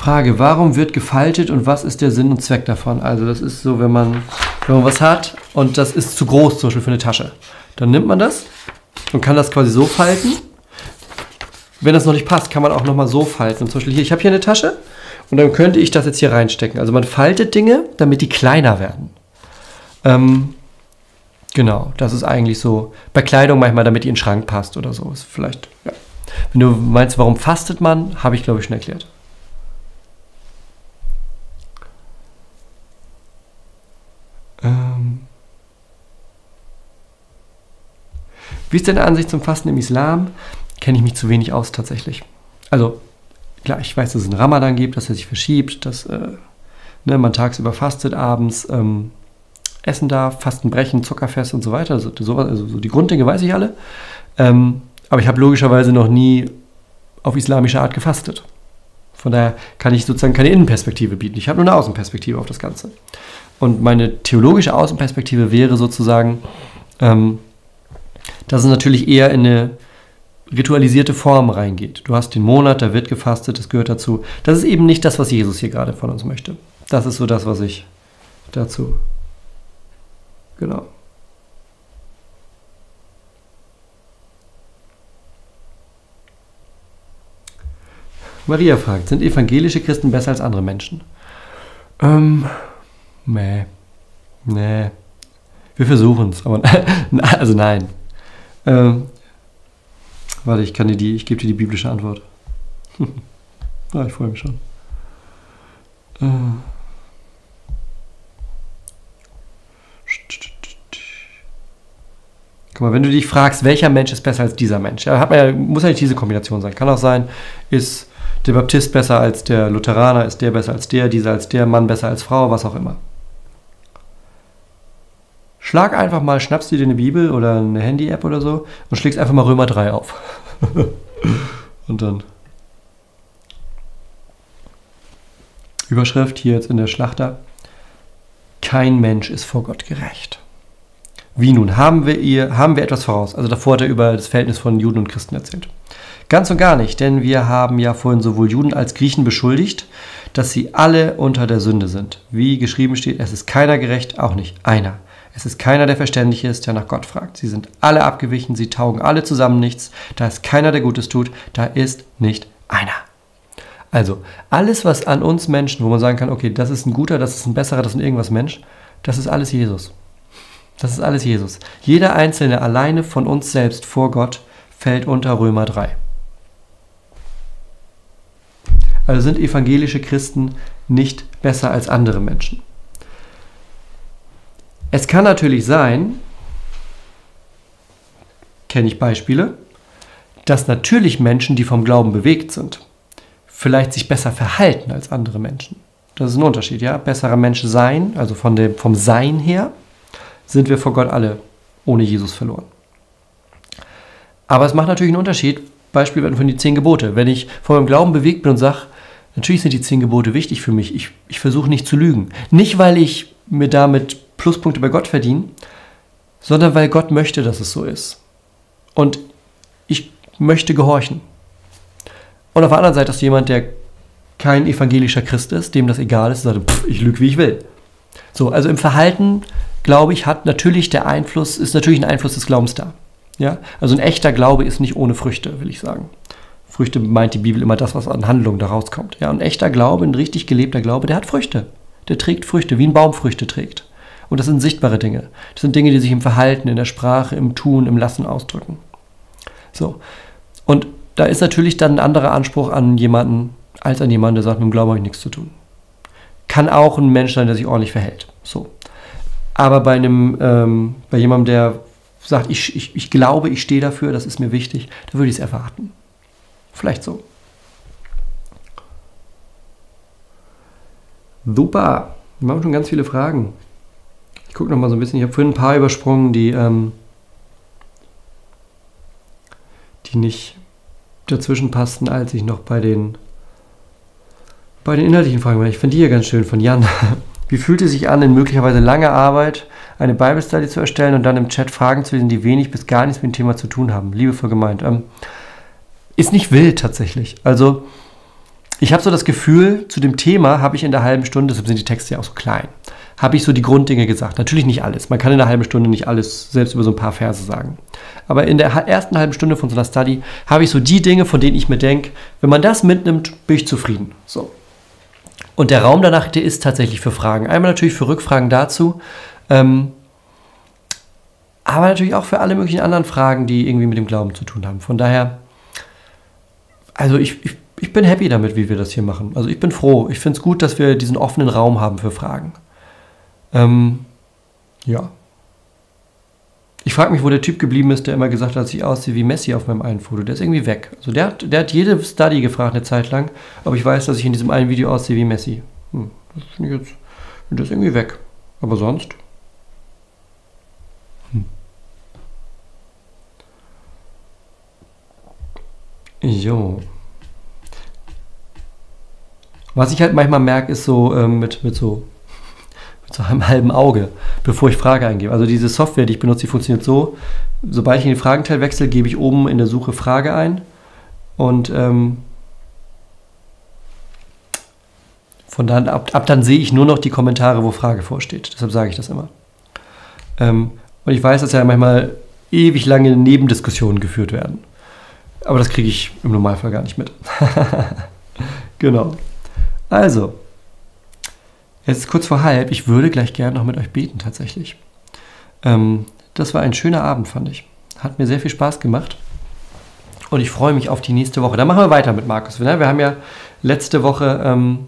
Frage, warum wird gefaltet und was ist der Sinn und Zweck davon? Also das ist so, wenn man, wenn man was hat und das ist zu groß, zum Beispiel für eine Tasche. Dann nimmt man das und kann das quasi so falten wenn das noch nicht passt, kann man auch nochmal so falten. Zum Beispiel hier, ich habe hier eine Tasche und dann könnte ich das jetzt hier reinstecken. Also man faltet Dinge, damit die kleiner werden. Ähm, genau, das ist eigentlich so. Bei Kleidung manchmal, damit die in den Schrank passt oder so. Ist vielleicht, ja. Wenn du meinst, warum fastet man, habe ich glaube ich schon erklärt. Wie ist deine Ansicht zum Fasten im Islam? Kenne ich mich zu wenig aus tatsächlich. Also, klar, ich weiß, dass es einen Ramadan gibt, dass er sich verschiebt, dass äh, ne, man tagsüber fastet, abends ähm, essen darf, Fasten brechen, Zuckerfest und so weiter. Also, sowas, also so die Grunddinge weiß ich alle. Ähm, aber ich habe logischerweise noch nie auf islamische Art gefastet. Von daher kann ich sozusagen keine Innenperspektive bieten. Ich habe nur eine Außenperspektive auf das Ganze. Und meine theologische Außenperspektive wäre sozusagen, ähm, dass es natürlich eher in eine ritualisierte Form reingeht. Du hast den Monat, da wird gefastet, das gehört dazu. Das ist eben nicht das, was Jesus hier gerade von uns möchte. Das ist so das, was ich dazu. Genau. Maria fragt, sind evangelische Christen besser als andere Menschen? Ähm, nee. Nee. Wir versuchen es, aber <laughs> also nein. Ähm, warte, ich kann dir die, ich gebe dir die biblische Antwort. <laughs> ah, ich freue mich schon. Äh. Guck mal, wenn du dich fragst, welcher Mensch ist besser als dieser Mensch, ja, ja, muss ja nicht diese Kombination sein. Kann auch sein, ist der Baptist besser als der Lutheraner, ist der besser als der, dieser als der, Mann besser als Frau, was auch immer. Schlag einfach mal, schnappst dir eine Bibel oder eine Handy-App oder so und schlägst einfach mal Römer 3 auf. <laughs> und dann. Überschrift hier jetzt in der Schlachter. Kein Mensch ist vor Gott gerecht. Wie nun? Haben wir, ihr, haben wir etwas voraus? Also davor hat er über das Verhältnis von Juden und Christen erzählt. Ganz und gar nicht, denn wir haben ja vorhin sowohl Juden als Griechen beschuldigt, dass sie alle unter der Sünde sind. Wie geschrieben steht, es ist keiner gerecht, auch nicht einer. Es ist keiner, der verständlich ist, der nach Gott fragt. Sie sind alle abgewichen, sie taugen alle zusammen nichts. Da ist keiner, der Gutes tut. Da ist nicht einer. Also, alles, was an uns Menschen, wo man sagen kann, okay, das ist ein guter, das ist ein besserer, das ist ein irgendwas Mensch, das ist alles Jesus. Das ist alles Jesus. Jeder Einzelne alleine von uns selbst vor Gott fällt unter Römer 3. Also sind evangelische Christen nicht besser als andere Menschen. Es kann natürlich sein, kenne ich Beispiele, dass natürlich Menschen, die vom Glauben bewegt sind, vielleicht sich besser verhalten als andere Menschen. Das ist ein Unterschied, ja. Besserer Mensch sein, also von dem, vom Sein her, sind wir vor Gott alle ohne Jesus verloren. Aber es macht natürlich einen Unterschied, Beispiel von den zehn Gebote. Wenn ich von meinem Glauben bewegt bin und sage, natürlich sind die zehn Gebote wichtig für mich, ich, ich versuche nicht zu lügen. Nicht, weil ich mir damit Pluspunkte bei Gott verdienen, sondern weil Gott möchte, dass es so ist. Und ich möchte gehorchen. Und auf der anderen Seite ist jemand, der kein evangelischer Christ ist, dem das egal ist, sagt, pff, ich lüge, wie ich will. So, also im Verhalten, glaube ich, hat natürlich der Einfluss, ist natürlich ein Einfluss des Glaubens da. Ja? Also ein echter Glaube ist nicht ohne Früchte, will ich sagen. Früchte meint die Bibel immer das, was an Handlungen daraus kommt. Ja, ein echter Glaube, ein richtig gelebter Glaube, der hat Früchte. Der trägt Früchte, wie ein Baum Früchte trägt. Und das sind sichtbare Dinge. Das sind Dinge, die sich im Verhalten, in der Sprache, im Tun, im Lassen ausdrücken. So. Und da ist natürlich dann ein anderer Anspruch an jemanden, als an jemanden, der sagt, mit dem Glauben habe ich nichts zu tun. Kann auch ein Mensch sein, der sich ordentlich verhält. So. Aber bei einem, ähm, bei jemandem, der sagt, ich, ich, ich glaube, ich stehe dafür, das ist mir wichtig, da würde ich es erwarten. Vielleicht so. Super. Wir haben schon ganz viele Fragen. Ich gucke noch mal so ein bisschen. Ich habe vorhin ein paar übersprungen, die, ähm, die nicht dazwischen passten, als ich noch bei den, bei den inhaltlichen Fragen war. Ich finde die hier ganz schön von Jan. <laughs> Wie fühlt es sich an, in möglicherweise langer Arbeit eine Bible Study zu erstellen und dann im Chat Fragen zu lesen, die wenig bis gar nichts mit dem Thema zu tun haben? Liebevoll gemeint. Ähm, ist nicht wild tatsächlich. Also ich habe so das Gefühl, zu dem Thema habe ich in der halben Stunde, deshalb sind die Texte ja auch so klein, habe ich so die Grunddinge gesagt. Natürlich nicht alles. Man kann in der halben Stunde nicht alles selbst über so ein paar Verse sagen. Aber in der ersten halben Stunde von so einer Study habe ich so die Dinge, von denen ich mir denke, wenn man das mitnimmt, bin ich zufrieden. So. Und der Raum danach, der ist tatsächlich für Fragen. Einmal natürlich für Rückfragen dazu, ähm, aber natürlich auch für alle möglichen anderen Fragen, die irgendwie mit dem Glauben zu tun haben. Von daher, also ich, ich, ich bin happy damit, wie wir das hier machen. Also ich bin froh. Ich finde es gut, dass wir diesen offenen Raum haben für Fragen. Ähm, ja. Ich frage mich, wo der Typ geblieben ist, der immer gesagt hat, dass ich aussehe wie Messi auf meinem einen Foto. Der ist irgendwie weg. Also der hat, der hat jede Study gefragt eine Zeit lang, aber ich weiß, dass ich in diesem einen Video aussehe wie Messi. Hm, das finde ich jetzt, der ist irgendwie weg. Aber sonst? Hm. Jo. Was ich halt manchmal merke, ist so ähm, mit, mit so zu einem halben Auge, bevor ich Frage eingebe. Also diese Software, die ich benutze, die funktioniert so, sobald ich in den Fragenteil wechsle, gebe ich oben in der Suche Frage ein und ähm, von dann ab, ab dann sehe ich nur noch die Kommentare, wo Frage vorsteht. Deshalb sage ich das immer. Ähm, und ich weiß, dass ja manchmal ewig lange Nebendiskussionen geführt werden. Aber das kriege ich im Normalfall gar nicht mit. <laughs> genau. Also, es ist kurz vor halb. Ich würde gleich gerne noch mit euch beten, tatsächlich. Ähm, das war ein schöner Abend, fand ich. Hat mir sehr viel Spaß gemacht. Und ich freue mich auf die nächste Woche. Dann machen wir weiter mit Markus. Wir haben ja letzte Woche, ähm,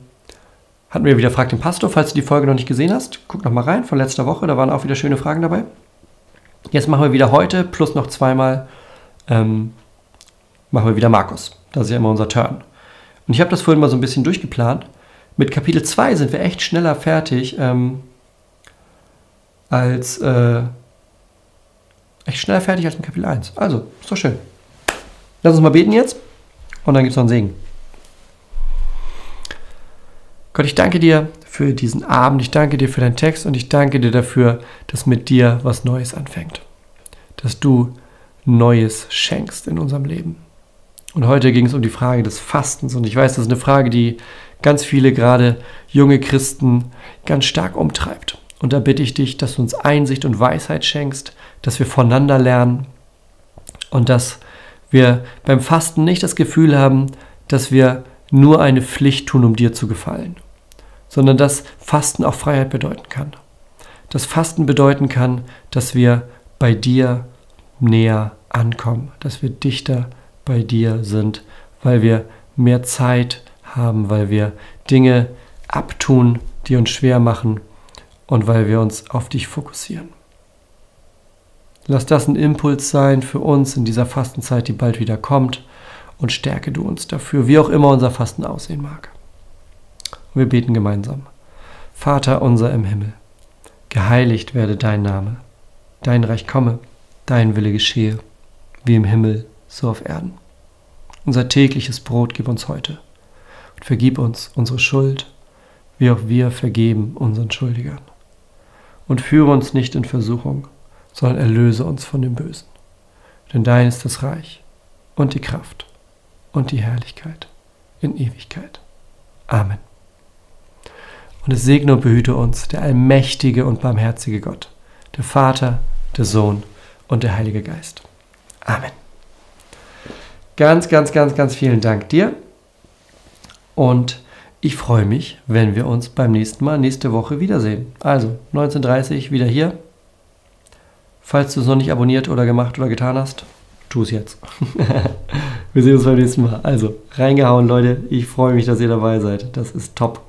hatten wir wieder Frag den Pastor. Falls du die Folge noch nicht gesehen hast, guck noch mal rein von letzter Woche. Da waren auch wieder schöne Fragen dabei. Jetzt machen wir wieder heute plus noch zweimal ähm, machen wir wieder Markus. Das ist ja immer unser Turn. Und ich habe das vorhin mal so ein bisschen durchgeplant mit Kapitel 2 sind wir echt schneller fertig ähm, als äh, echt schneller fertig als mit Kapitel 1. Also, ist doch schön. Lass uns mal beten jetzt und dann gibt es noch einen Segen. Gott, ich danke dir für diesen Abend, ich danke dir für deinen Text und ich danke dir dafür, dass mit dir was Neues anfängt. Dass du Neues schenkst in unserem Leben. Und heute ging es um die Frage des Fastens und ich weiß, das ist eine Frage, die ganz viele gerade junge Christen ganz stark umtreibt. Und da bitte ich dich, dass du uns Einsicht und Weisheit schenkst, dass wir voneinander lernen und dass wir beim Fasten nicht das Gefühl haben, dass wir nur eine Pflicht tun, um dir zu gefallen, sondern dass Fasten auch Freiheit bedeuten kann. Dass Fasten bedeuten kann, dass wir bei dir näher ankommen, dass wir dichter bei dir sind, weil wir mehr Zeit haben, weil wir Dinge abtun, die uns schwer machen und weil wir uns auf dich fokussieren. Lass das ein Impuls sein für uns in dieser Fastenzeit, die bald wieder kommt und stärke du uns dafür, wie auch immer unser Fasten aussehen mag. Und wir beten gemeinsam. Vater unser im Himmel, geheiligt werde dein Name, dein Reich komme, dein Wille geschehe, wie im Himmel, so auf Erden. Unser tägliches Brot gib uns heute Vergib uns unsere Schuld, wie auch wir vergeben unseren Schuldigern. Und führe uns nicht in Versuchung, sondern erlöse uns von dem Bösen. Denn dein ist das Reich und die Kraft und die Herrlichkeit in Ewigkeit. Amen. Und es segne und behüte uns der allmächtige und barmherzige Gott, der Vater, der Sohn und der Heilige Geist. Amen. Ganz, ganz, ganz, ganz vielen Dank dir. Und ich freue mich, wenn wir uns beim nächsten Mal nächste Woche wiedersehen. Also 19.30 wieder hier. Falls du es noch nicht abonniert oder gemacht oder getan hast, tu es jetzt. <laughs> wir sehen uns beim nächsten Mal. Also reingehauen, Leute. Ich freue mich, dass ihr dabei seid. Das ist top.